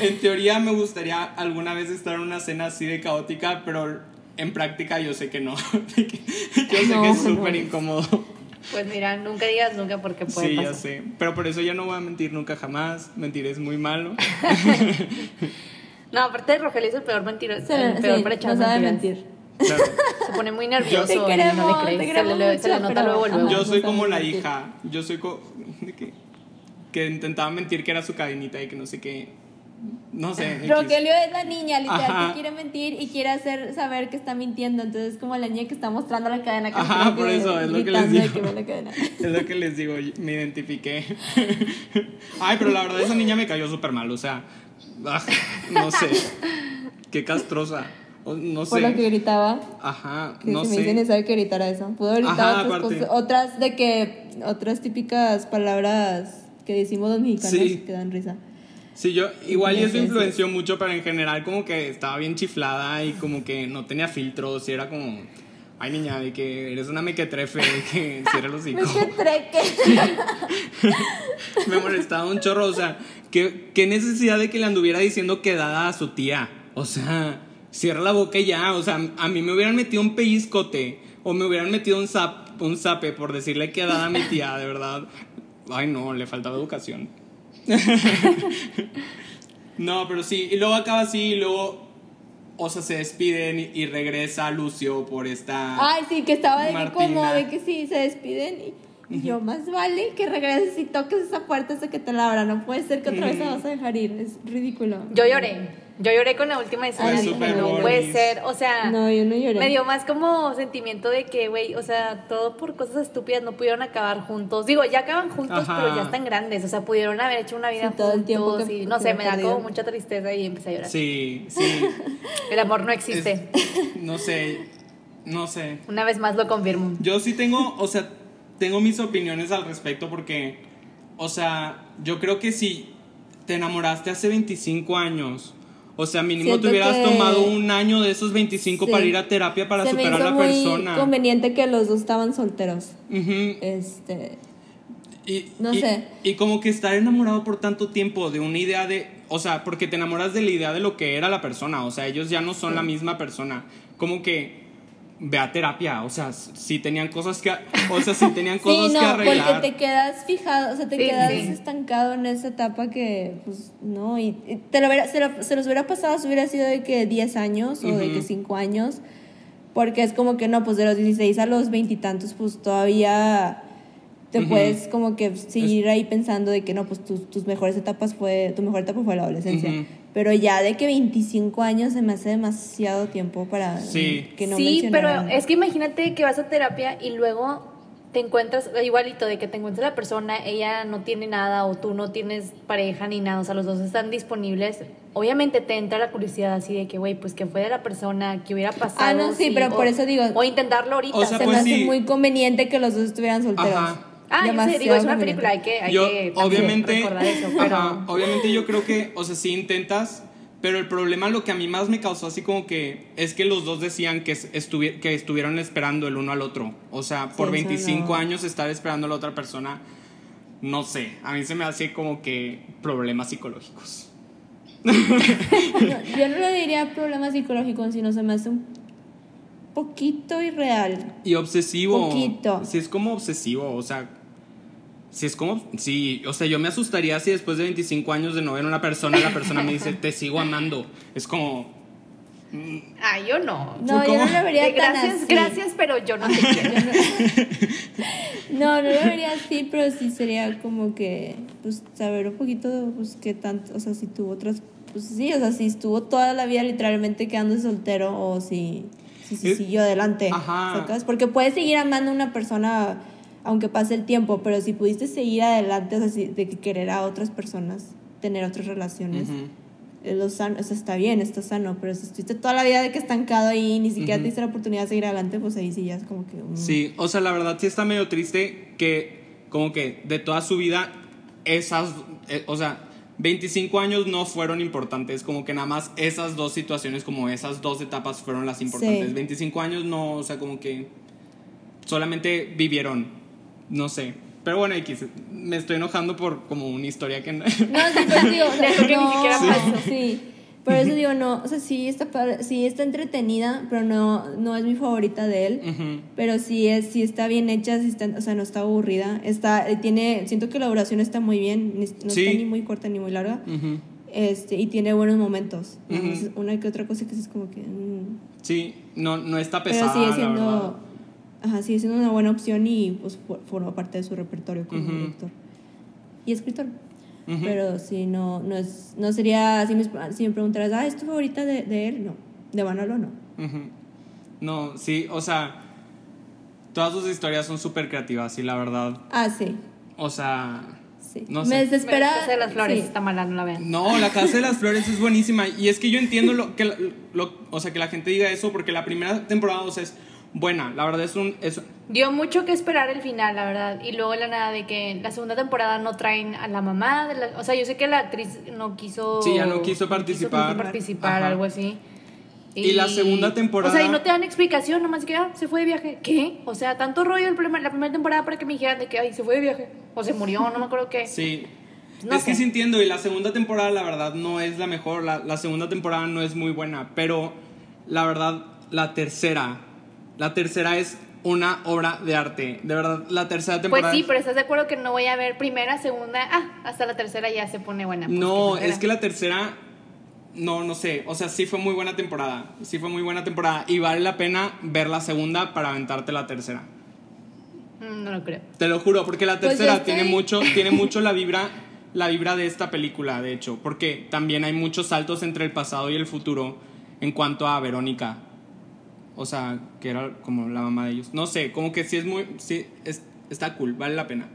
En teoría me gustaría alguna vez estar en una cena así de caótica, pero en práctica yo sé que no. yo sé No, que es no. súper incómodo. Pues mira, nunca digas nunca porque puede Sí, pasar. ya sé. Pero por eso ya no voy a mentir nunca jamás. Mentir es muy malo. No, aparte de Rogelio es el peor mentiroso. Se, el peor sí, para echar no sabe mentiras. mentir. Claro. Se pone muy nervioso Te no le crees. te se, le, se le mucho, nota luego, luego. Yo soy como la hija. Yo soy co- que intentaba mentir que era su cadenita y que no sé qué. No sé. Rogelio es la niña, literal, Ajá. que quiere mentir y quiere hacer saber que está mintiendo. Entonces es como la niña que está mostrando la cadena. Que Ajá, por eso, es lo que les digo. Es lo que les digo, me identifiqué. Ay, pero la verdad esa niña me cayó súper mal, o sea, ah, no sé, qué castrosa, no Por lo que sé. gritaba. Ajá, no se me sé. necesario que gritara eso. Pudo gritar Ajá, otras cosas. Otras de que. Otras típicas palabras que decimos los mexicanos Sí. que dan risa. Sí, yo igual y eso influenció mucho, pero en general como que estaba bien chiflada y como que no tenía filtros y era como, ay niña, de que eres una mequetrefe, de que cierra los hijos. me molestaba un chorro, o sea, ¿qué, qué necesidad de que le anduviera diciendo quedada a su tía? O sea, cierra la boca y ya, o sea, a mí me hubieran metido un pellizcote o me hubieran metido un, zap, un zape por decirle quedada a mi tía, de verdad. Ay, no, le faltaba educación. no, pero sí, y luego acaba así y luego, o sea, se despiden y, regresa Lucio por esta... Ay, sí, que estaba de que como de que sí, se despiden y, y yo, más vale que regreses y toques esa puerta hasta que te la abra. No puede ser que otra vez te vas a dejar ir. Es ridículo. Yo lloré. Yo lloré con la última escena. Ay, dije, súper no bonis. puede ser. O sea, No, yo no lloré. me dio más como sentimiento de que, güey, o sea, todo por cosas estúpidas no pudieron acabar juntos. Digo, ya acaban juntos, Ajá. pero ya están grandes. O sea, pudieron haber hecho una vida Sí, todo el tiempo juntos. que- y no que sé, me da como mucha tristeza y empecé a llorar. Sí, sí. El amor no existe. Es- no sé, no sé. Una vez más lo confirmo. Yo sí tengo, o sea, tengo mis opiniones al respecto porque, o sea, yo creo que si te enamoraste hace 25 años, o sea, mínimo Siento te hubieras tomado un año de esos 25 Sí. para ir a terapia para Se me superar hizo a la muy persona. conveniente que los dos estaban solteros. Este, Y, No y- sé. Y como que estar enamorado por tanto tiempo de una idea de. O sea, porque te enamoras de la idea de lo que era la persona. O sea, ellos ya no son la misma persona. Como que. Ve a terapia. O sea, si tenían cosas que. O sea, si tenían cosas sí, que arreglar. porque te quedas fijado, o sea, te Sí, quedas sí. estancado en esa etapa que, pues, no, y, y te lo hubiera- se, lo- se los hubiera pasado si hubiera sido de que 10 años o de que 5 años, porque es como que no, pues de los 16 a los veintitantos, pues todavía te puedes como que seguir ahí pensando de que no, pues tus, tus mejores etapas fue, tu mejor etapa fue la adolescencia. Ujú. Pero ya de que 25 años se me hace demasiado tiempo para Sí. que no sí, pero es que imagínate que vas a terapia y luego te encuentras igualito de que te encuentras la persona, ella no tiene nada o tú no tienes pareja ni nada, o sea, los dos están disponibles. Obviamente te entra la curiosidad así de que, güey, pues que fue de la persona, que hubiera pasado. Ah, no, sí, pero por eso digo- O intentarlo ahorita. O sea, se pues me hace muy conveniente que los dos estuvieran solteros. Ajá. Ah, yo sé, Demasiado digo, es una película, hay que, hay yo, que también obviamente, recordar eso, pero... ajá, obviamente yo creo que, o sea, sí intentas, pero el problema lo que a mí más me causó así como que es que los dos decían que, estuvi- que estuvieron esperando el uno al otro. O sea, por Sí, eso 25 no. años estar esperando a la otra persona, no sé, a mí se me hace como que problemas psicológicos. No, yo no lo diría problema psicológico, sino se me hace un poquito irreal. Y obsesivo. Poquito. Sí, es como obsesivo, o sea. Si es como. Sí, o sea, yo me asustaría si después de 25 años de no ver a una persona, la persona me dice, te sigo amando. Es como. Ah, yo no. No, yo no lo vería De tan gracias, así. gracias, pero yo no te quiero. No, no lo vería así, pero sí sería como que, pues, saber un poquito, pues, qué tanto, o sea, si tuvo otras, pues sí, o sea, si estuvo toda la vida literalmente quedándose soltero o si, si, si Es- siguió adelante, Ajá. ¿sacas? Porque puedes seguir amando a una persona aunque pase el tiempo, pero si pudiste seguir adelante, o sea, si- de que querer a otras personas, tener otras relaciones, Ujú. es lo sano, o sea, está bien, está sano, pero si estuviste toda la vida de que estancado ahí y ni siquiera Ujú. te diste la oportunidad de seguir adelante, pues ahí sí ya es como que... mm. Sí, o sea, la verdad sí está medio triste que, como que de toda su vida, esas. eh, o sea, 25 años no fueron importantes, como que nada más esas dos situaciones, como esas dos etapas fueron las importantes. Sí. 25 años no, o sea, como que solamente vivieron, no sé. Pero bueno, X, me estoy enojando por como una historia que no... No, sí, pues digo, De eso que ni no, siquiera sí. pasó. Sí, por eso digo, no, o sea, sí está, sí está entretenida, pero no, no es mi favorita de él. Ujú. Pero sí, es, sí está bien hecha, sí está, o sea, no está aburrida. Está, eh, tiene, siento que la duración está muy bien, ni- no Sí. está ni muy corta ni muy larga. Ujú. Este, y tiene buenos momentos. Más Ujú. Una que otra cosa que es como que... mm, Sí, no, no está pero pesada, sigue la verdad. siendo... Ajá, sigue siendo una buena opción y pues for- forma parte de su repertorio como Ujú. director. Y escritor. Ujú. Pero sí, no, no, es, no sería, si me, si me preguntaras, ah, ¿es tu favorita de, de él? No, de Manolo no. Ujú. No, sí, o sea, todas sus historias son súper creativas y la verdad, Ah, sí, o sea, sí. No me sé. desespera. La Casa de las flores sí. está mala, no la vean. no, la Casa de las Flores es buenísima y es que yo entiendo lo que, la- lo, o sea, que la gente diga eso porque la primera temporada, o sea, es buena, la verdad es un, es, Dio mucho que esperar el final, la verdad. Y luego la nada de que la segunda temporada no traen a la mamá. De la- o sea, yo sé que la actriz no quiso. Sí, ya no quiso participar. participar, Ajá. algo así. Y la segunda temporada- O sea, y no te dan explicación, nomás que ah, se fue de viaje. ¿Qué? O sea, tanto rollo el primer- la primera temporada para que me dijeran de que ay, se fue de viaje. O se murió, no me acuerdo qué. sí. No es que sé. sí entiendo y la segunda temporada la verdad no es la mejor, la, la segunda temporada no es muy buena, pero la verdad la tercera, la tercera es una obra de arte, de verdad la tercera Pues temporada sí, es- pero estás de acuerdo que no voy a ver primera, segunda, ah, hasta la tercera ya se pone buena. Pues No, que es que la tercera, no, no sé, o sea, sí fue muy buena temporada, sí fue muy buena temporada y vale la pena ver la segunda para aventarte la tercera. Mm, No lo creo. Te lo juro, porque la Pues tercera estoy- tiene mucho, tiene mucho la vibra, la vibra de esta película, de hecho, porque también hay muchos saltos entre el pasado y el futuro en cuanto a Verónica. O sea, que era como la mamá de ellos. No sé, como que sí es muy, sí, es- está cool, vale la pena.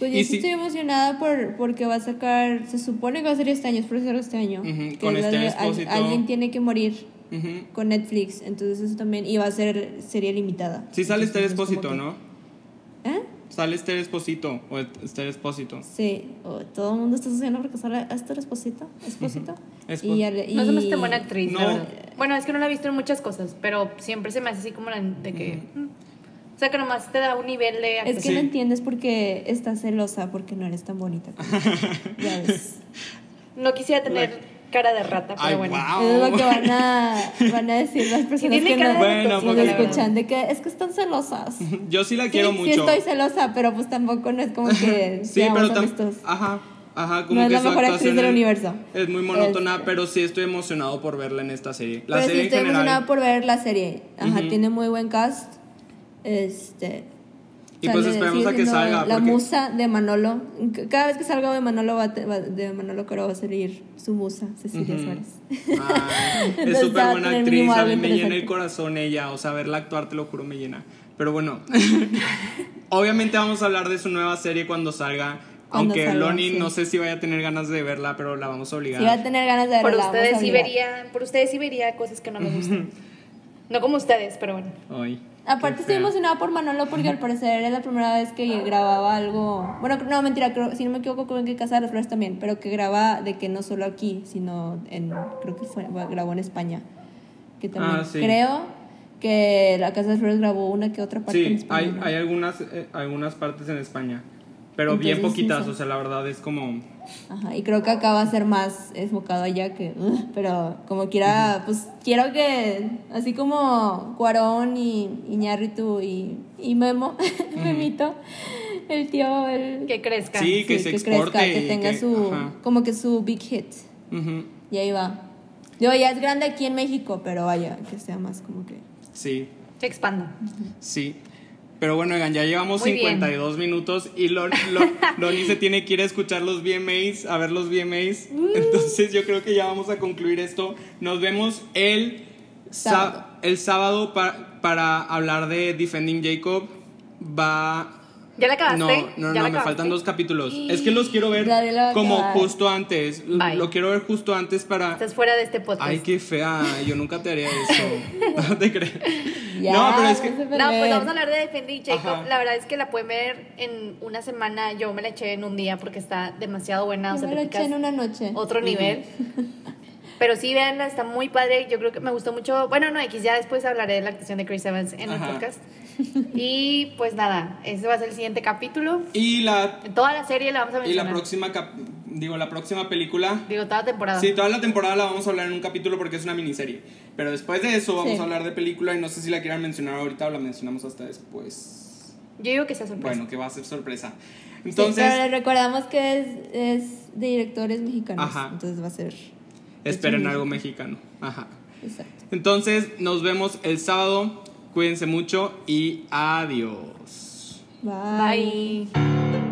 Pues yo Y sí estoy emocionada por, porque va a sacar, se supone que va a ser este año, es por ser este año. Que con es este Esposito. alguien tiene que morir con Netflix. Entonces eso también iba a ser serie limitada. Sí sale Esther Entonces, es Espósito, como ¿no? ¿Eh? Sale Esther Espósito o Esther Espósito. Sí, o todo el mundo está haciendo porque sale Esther Esposito. Esposito. Espo- Y, ya le- No se me y- hace buena actriz, la No. verdad. Bueno, es que no la he visto en muchas cosas, pero siempre se me hace así como la de que. mm. O sea, que nomás te da un nivel de Es que actuación. no entiendes porque estás celosa porque no eres tan bonita. como ella. ya ves. No quisiera tener cara de rata, pero Ay, bueno. wow. Es lo que van a, van a decir las personas que cara no, de Bueno, nos porque- escuchan, de que es que están celosas. Yo sí la Sí, quiero sí mucho. estoy celosa, pero pues tampoco no es como que Sí, pero honestos. Ajá. Ajá, como No es que la mejor actriz del es- universo. Es muy monótona, Este. pero sí estoy emocionado por verla en esta serie. La pero sí estoy en general. emocionada por ver la serie. Ajá, tiene muy buen cast. Este Y pues esperemos a que salga, La porque- musa de Manolo. Cada vez que salga de Manolo va, a te- va- de Manolo Coro va a salir su musa, Cecilia Ujú. Suárez. Ay, es súper buena actriz, a mí me llena el corazón ella, o sea, verla actuar, te lo juro, me llena. Pero bueno, obviamente vamos a hablar de su nueva serie cuando salga, Cuando aunque salga, Loni sí. no sé si vaya a tener ganas de verla, pero la vamos a obligar. Si va a tener ganas de verla, Por ustedes sí vería, por ustedes sí vería cosas que no me gustan. no como ustedes, pero bueno. Ay, Aparte estoy emocionada por Manolo porque al parecer es la primera vez que grababa algo. Bueno, no, mentira, creo, si no me equivoco, creo que Casa de las Flores también, pero que graba de que no solo aquí, sino en. Creo que fue, grabó en España. Que también Ah, sí. creo que la Casa de las Flores grabó una que otra parte en Sí, España. hay, ¿no? hay algunas, eh, algunas partes en España, pero bien Entonces, sí, poquitas, sí. o sea, la verdad es como... Ajá, y creo que acá va a ser más enfocado allá que. uh, pero como quiera, pues quiero que. Así como Cuarón y Iñárritu y, y Memo, Memito, el tío, el. Que crezca. Sí, que se exporte que y tenga que- su. ajá. Como que su big hit. ujú, Y ahí va. Yo ya es grande aquí en México, pero vaya, que sea más como que. Sí, Se expanda. sí. Pero bueno, oigan, ya llevamos Muy bien. 52 minutos y Lon- Lon- Loni se tiene que ir a escuchar los VMAs, a ver los VMAs. Entonces yo creo que ya vamos a concluir esto. Nos vemos el Sábado. el sábado pa- para hablar de Defending Jacob. Va... ¿Ya la acabaste? No, no, ¿Ya no, la me acabaste? faltan dos capítulos. Es que los quiero ver la como acabar. justo antes. Bye. Lo quiero ver justo antes para... Estás fuera de este podcast. Ay, qué fea. Yo nunca te haría eso. No te crees. Ya, no, pero es que. no pues vamos a hablar de Defending Jacob. Ajá. La verdad es que la pueden ver en una semana. Yo me la eché en un día porque está demasiado buena. O sea, me lo eché en una noche. otro nivel. Pero sí, véanla, está muy padre. Yo creo que me gustó mucho. Bueno, no, X, ya después hablaré de la actuación de Chris Evans en Ajá. el podcast. Y pues nada, ese va a ser el siguiente capítulo. Y la, toda la serie la vamos a y la mencionar. próxima. cap- digo, la próxima película. Digo, toda temporada. Sí, toda la temporada la vamos a hablar en un capítulo porque es una miniserie. Pero después de eso vamos Sí. a hablar de película y no sé si la quieran mencionar ahorita o la mencionamos hasta después. Yo digo que sea sorpresa. Bueno, que va a ser sorpresa. Sí, Entonces, pero les recordamos que es, es de directores mexicanos. Ajá. Entonces va a ser. Esperen algo mexicano. Ajá. Exacto. Entonces, nos vemos el sábado. Cuídense mucho y adiós. Bye. Bye.